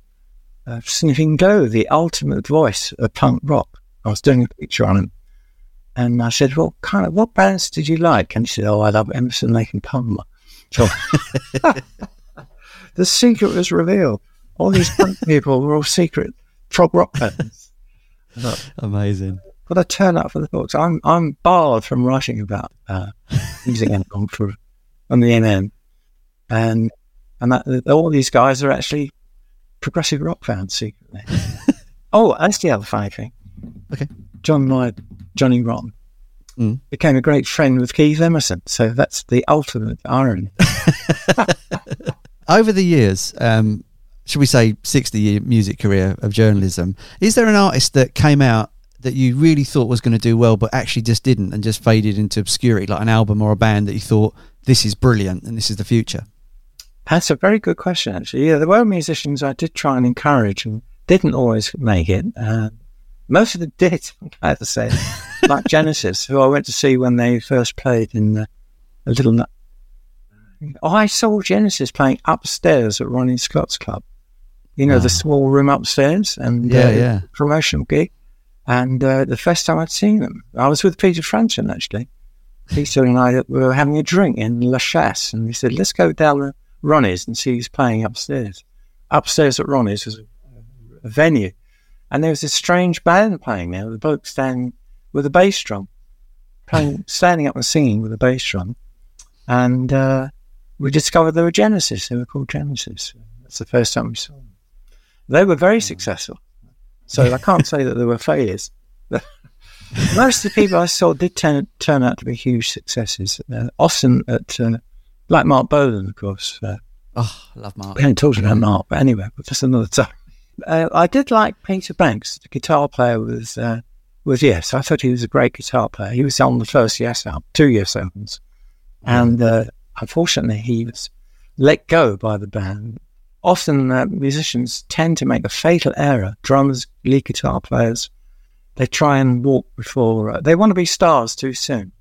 Sniffing Glue, the ultimate voice of punk rock. I was doing a picture on him. And I said, well, kind of, what bands did you like? And he said, oh, I love Emerson, Lake and Palmer. So the secret was revealed. All these punk people were all secret prog rock bands. Amazing. But I turn up for the books. I'm I'm barred from writing about uh, music and for on the MM, and and that, all these guys are actually progressive rock fans secretly. oh, that's the other funny thing. Okay. John Lydon, Johnny Rotten, mm. became a great friend with Keith Emerson. So that's the ultimate irony. Over the years, um, should we say, 60 year music career of journalism, is there an artist that came out that you really thought was going to do well, but actually just didn't and just faded into obscurity, like an album or a band that you thought, this is brilliant and this is the future? That's a very good question, actually. Yeah, there were musicians I did try and encourage and didn't always make it. Uh, most of them did, I have to say. like Genesis, who I went to see when they first played in the, a little. Oh, I saw Genesis playing upstairs at Ronnie Scott's club. You know, wow. the small room upstairs and yeah, uh, yeah. promotional gig. And uh, the first time I'd seen them, I was with Peter Frampton actually. Peter and I were having a drink in La Chasse, and he said, "Let's go down to Ronnie's and see who's playing upstairs." Upstairs at Ronnie's was a, a venue, and there was this strange band playing there. The bloke standing with a bass drum, playing, standing up and singing with a bass drum, and uh, we discovered they were Genesis. They were called Genesis. That's the first time we saw them. They were very successful, so I can't say that there were failures. Most of the people I saw did turn, turn out to be huge successes. Uh, often at, uh, like Marc Bolan, of course. Uh, oh, I love Mark. We haven't talked about Mark, but anyway, but just another time. Uh, I did like Peter Banks, the guitar player was uh, was Yes. I thought he was a great guitar player. He was on the first Yes album, two Yes albums, and uh, unfortunately he was let go by the band. Often uh, musicians tend to make a fatal error. Drummers, lead guitar players, they try and walk before uh, they want to be stars too soon.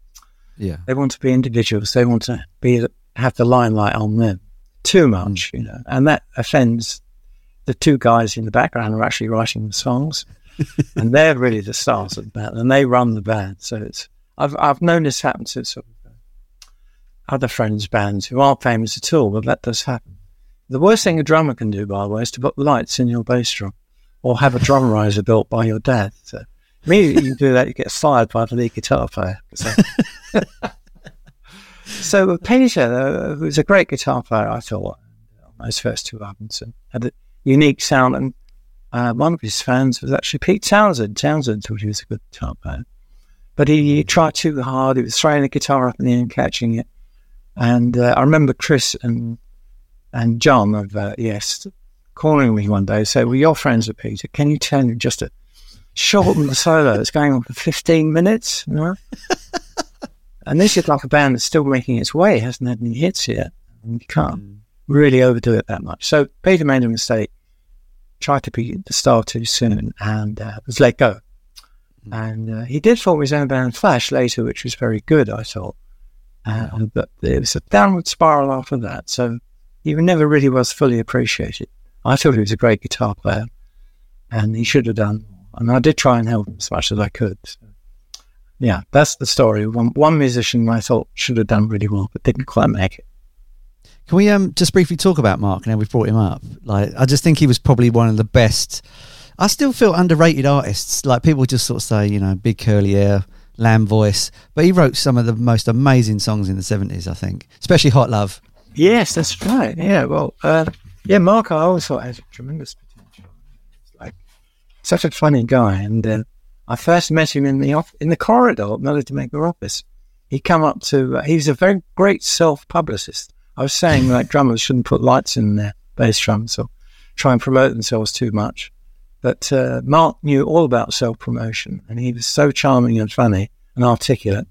Yeah, they want to be individuals. They want to be have the limelight on them too much, you know, and that offends the two guys in the background who are actually writing the songs, and they're really the stars of the band, and they run the band. So it's I've I've known this happen to sort of other friends' bands who aren't famous at all, but that does happen. The worst thing a drummer can do, by the way, is to put lights in your bass drum or have a drum riser built by your dad. So immediately you do that, you get fired by the lead guitar player. So, so Peter, uh, who's a great guitar player, I thought, on those first two albums, and had a unique sound. And uh, one of his fans was actually Pete Townshend. Townshend thought he was a good guitar player. But he, he tried too hard. He was throwing the guitar up in the air and catching it. And uh, I remember Chris and and John of uh, Yes calling me one day and say, Well, you're friends with Peter. Can you tell me just to shorten the solo? It's going on for 15 minutes. You know? and this is like a band that's still making its way, hasn't had any hits yet. And you can't mm. really overdo it that much. So Peter made a mistake, tried to be the star too soon, and uh, was let go. Mm. And uh, he did form his own band Flash later, which was very good, I thought. Uh, but it was a downward spiral after that. So he never really was fully appreciated. I thought he was a great guitar player, and he should have done. And I did try and help him as much as I could. So, yeah, that's the story. One, one musician I thought should have done really well, but didn't quite make it. Can we um just briefly talk about Mark and how we brought him up? Like, I just think he was probably one of the best. I still feel underrated artists. Like people just sort of say, you know, big curly hair, lamb voice, but he wrote some of the most amazing songs in the seventies. I think, especially "Hot Love." Yes, that's right. Yeah, well, uh, yeah, Mark, I always thought has tremendous potential. He's like such a funny guy, and uh, I first met him in the off- in the corridor at Melody Maker office. He come up to. Uh, was a very great self publicist. I was saying like drummers shouldn't put lights in their bass drums or try and promote themselves too much. But uh, Mark knew all about self promotion, and he was so charming and funny and articulate,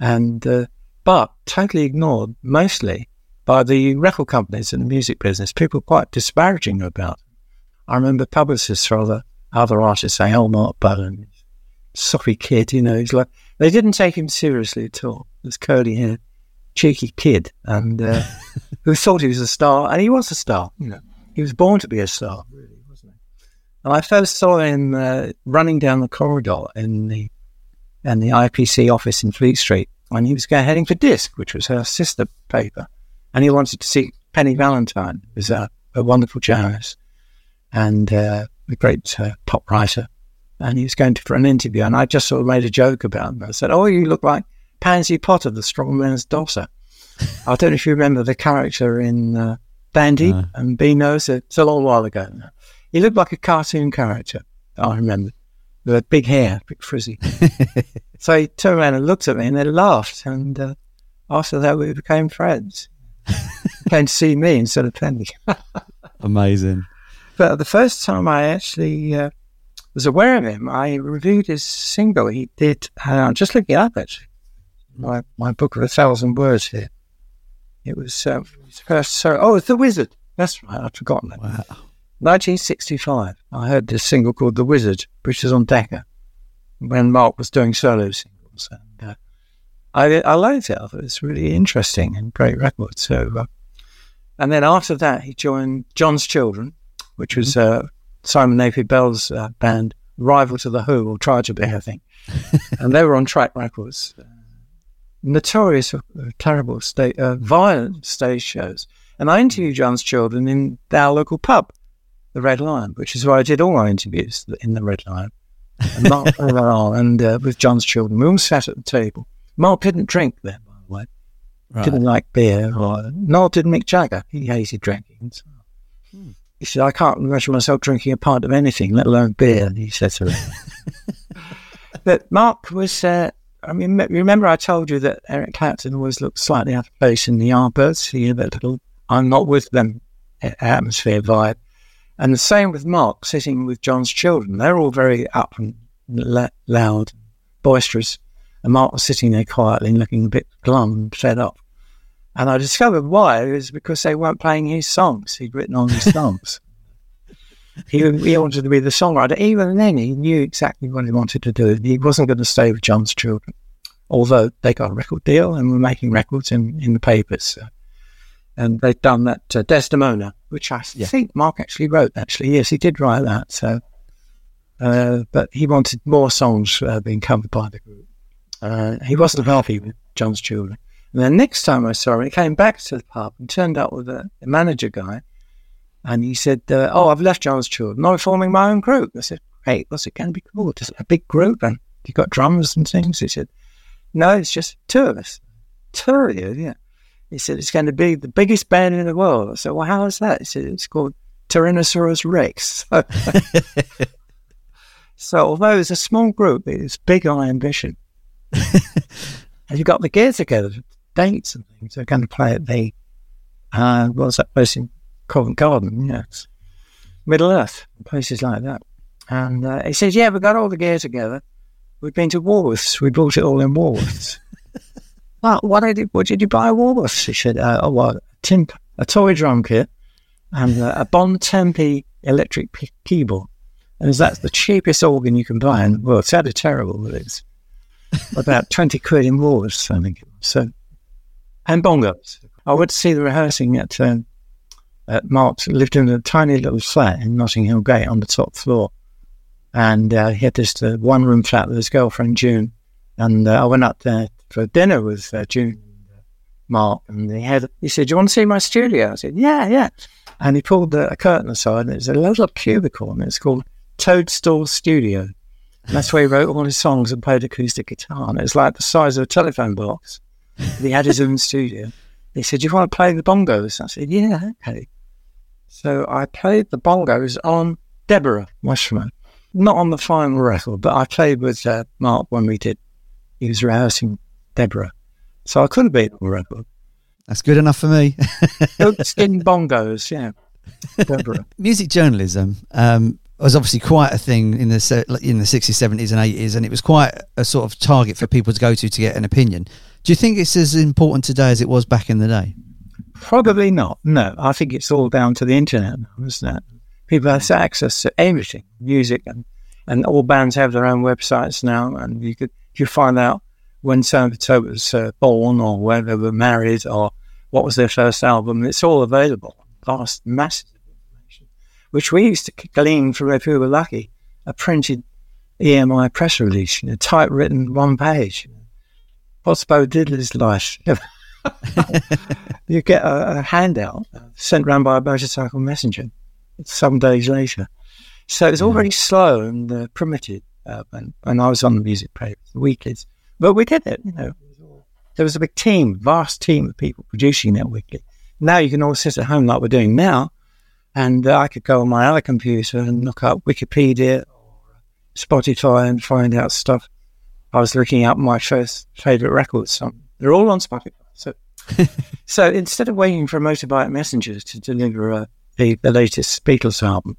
and uh, but totally ignored mostly by the record companies in the music business. People quite disparaging about. I remember publicists for other other artists saying, "Oh, Marc Bolan, soppy kid," you know. He's like they didn't take him seriously at all. This curly hair, cheeky kid, and uh, who thought he was a star, and he was a star. You know, he was born to be a star, really, wasn't he? And I first saw him uh, running down the corridor in the in the IPC office in Fleet Street when he was going, heading for Disc, which was her sister paper and he wanted to see Penny Valentine, who's a, a wonderful journalist and uh, a great uh, pop writer. And he was going to for an interview, and I just sort of made a joke about him. I said, "Oh, you look like Pansy Potter, the strong man's daughter." I don't know if you remember the character in uh, Dandy and Beano. It's a long while ago. He looked like a cartoon character. I remember with big hair, big frizzy. so he turned around and looked at me, and they laughed. And uh, after that, we became friends came to see me instead of Penny. Amazing. But the first time I actually uh, was aware of him, I reviewed his single. He did, uh, just looking up actually, my, my book of a thousand words here. It was uh, his first, so, oh, it's The Wizard. That's right, I'd forgotten that. Wow. 1965, I heard this single called The Wizard, which is on Decca, when Mark was doing solo singles. Uh, I, I liked it. I thought it was really interesting and great record. So, uh, and then after that, he joined John's Children, which was mm-hmm. uh, Simon Napier Bell's uh, band, rival to the Who or try to be, I think. and they were on Track Records. Uh, notorious for terrible, state, uh, violent stage shows. And I interviewed John's Children in our local pub, the Red Lion, which is where I did all my interviews in the Red Lion. And, Mark, and uh, with John's Children, we all sat at the table Mark didn't drink then, by the way. Right. Didn't like beer. Or, nor did Mick Jagger. He hated drinking. So. Hmm. He said, I can't imagine myself drinking a pint of anything, let alone beer, he said to me. but Mark was, uh, I mean, remember I told you that Eric Clapton always looked slightly out of place in the Yardbirds? He had that little, I'm not with them atmosphere vibe. And the same with Mark sitting with John's children. They're all very up and la- loud, boisterous. And Mark was sitting there quietly looking a bit glum and fed up. And I discovered why. It was because they weren't playing his songs. He'd written all his songs. he, he wanted to be the songwriter. Even then, he knew exactly what he wanted to do. He wasn't going to stay with John's children, although they got a record deal and were making records in, in the papers. And they'd done that uh, Desdemona, which I Yeah. think Mark actually wrote. Actually, yes, he did write that. So, uh, but he wanted more songs uh, being covered by the group. Uh, he wasn't happy with John's Children. And then next time I saw him, he came back to the pub and turned up with a, a manager guy, and he said, uh, "Oh, I've left John's Children. I'm forming my own group." I said, "Hey, what's it going to be called? Is it a big group? And you got drummers and things?" He said, "No, it's just two of us. Two of you, yeah." He said, it's going to be the biggest band in the world. I said, well, how is that? He said, it's called Tyrannosaurus Rex. So, so although it's a small group, it's big on ambition. and you've got the gear together, dates and things. They're going to play at the, uh, what's that place in Covent Garden? It's Middle Earth, places like that. And uh, he says, yeah, we've got all the gear together. We've been to Woolworths. We bought it all in Woolworths. Well, what did you, what did you buy at Woolworths? She said, uh, oh, well, a, tin, a toy drum kit and uh, a Bontempi electric p- keyboard. And that's the cheapest organ you can buy. And well, it sounded terrible, but it's about 20 quid in I think. So, and bongos. I went to see the rehearsing at, um, at Mark's, lived in a tiny little flat in Notting Hill Gate on the top floor. And uh, he had this uh, one room flat with his girlfriend, June. And uh, I went up there for dinner with uh, June uh, Mark, and he had he said, "Do you want to see my studio?" I said, "Yeah, yeah." And he pulled a curtain aside, and it was a little cubicle, and it's called Toadstool Studio. And that's where he wrote all his songs and played acoustic guitar. And it was like the size of a telephone box. He had his own studio. He said, "Do you want to play the bongos?" I said, "Yeah, okay." So I played the bongos on Deborah Westman, not on the final record, but I played with uh, Mark when we did. He was rehearsing Deborah. So I could have been on the record. That's good enough for me. Skin bongos, yeah. Deborah. Music journalism um, was obviously quite a thing in the in the sixties, seventies, and eighties, and it was quite a sort of target for people to go to to get an opinion. Do you think it's as important today as it was back in the day? Probably not. No, I think it's all down to the internet isn't it? People have access to everything, music, and, and all bands have their own websites now, and you could you find out when so was uh, born, or where they were married, or what was their first album. It's all available. Vast, massive which we used to glean from if we were lucky, a printed EMI press release, you know, typewritten one page. What's Bo Diddley's life? you get a, a handout sent round by a motorcycle messenger some days later. So it's all very slow and uh, primitive. Uh, and, and I was on the music papers, the weeklies, but we did it. You know, there was a big team, vast team of people producing that weekly. Now you can all sit at home like we're doing now, and I could go on my other computer and look up Wikipedia or Spotify and find out stuff. I was looking up my first favorite records. They're all on Spotify. So, so instead of waiting for motorbike messengers to deliver uh, the, the latest Beatles album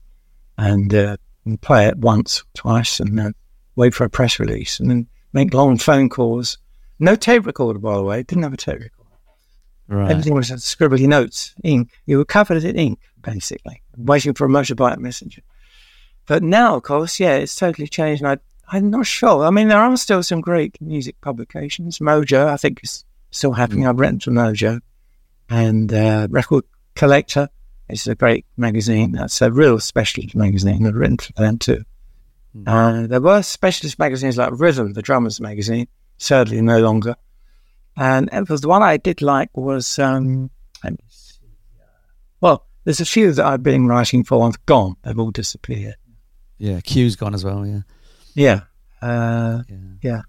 and, uh, and play it once, twice, and then wait for a press release, and then make long phone calls. No tape recorder, by the way. Didn't have a tape recorder. Right. Everything was scribbly notes, ink. You were covered in ink, basically, waiting for a motorbike messenger. But now, of course, yeah, it's totally changed. And I, I'm not sure. I mean, there are still some great music publications. Mojo, I think, is still happening. I've written for Mojo. And uh, Record Collector is a great magazine. That's a real specialist magazine. I've written for them too. Uh, there were specialist magazines like Rhythm, the drummers magazine, sadly no longer. And it was the one I did like was, um, let me see. well, there's a few that I've been writing for and gone. They've all disappeared. Yeah, Q's gone as well. Yeah. Yeah. Uh, Yeah. yeah.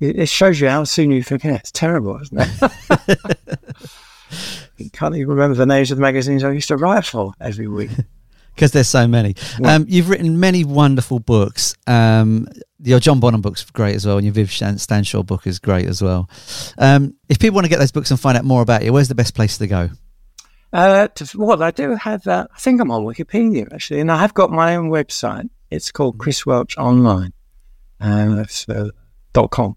It, it shows you how soon you forget. It's terrible, isn't it? you can't even remember the names of the magazines I used to write for every week. because there's so many. Yeah. Um, you've written many wonderful books. Um, your John Bonham book's great as well, and your Viv Stanshall book is great as well. Um, if people want to get those books and find out more about you, where's the best place to go? Uh, to, well, I do have that. I think I'm on Wikipedia actually, and I have got my own website. It's called Chris Welch Online, that's uh, dot com.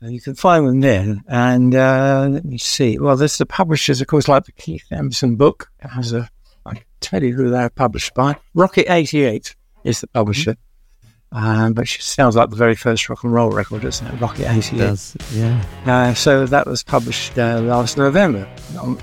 So you can find them there. And uh, let me see. Well, there's the publishers, of course, like the Keith Emerson book. Has a. I can tell you who they're published by. Rocket 88 is the publisher. Um, but she sounds like the very first rock and roll record, doesn't it? Rocket 88. Does yeah. Uh, so that was published uh, last November,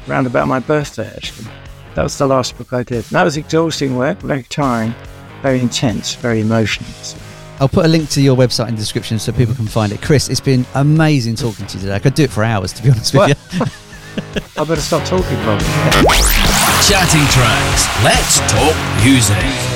around about my birthday, actually. That was the last book I did. That was exhausting work, very tiring, very intense, very emotional. So I'll put a link to your website in the description so people can find it. Chris, it's been amazing talking to you today. I could do it for hours, to be honest with you. I better stop talking, Bob. Chatting Tracks. Let's talk music.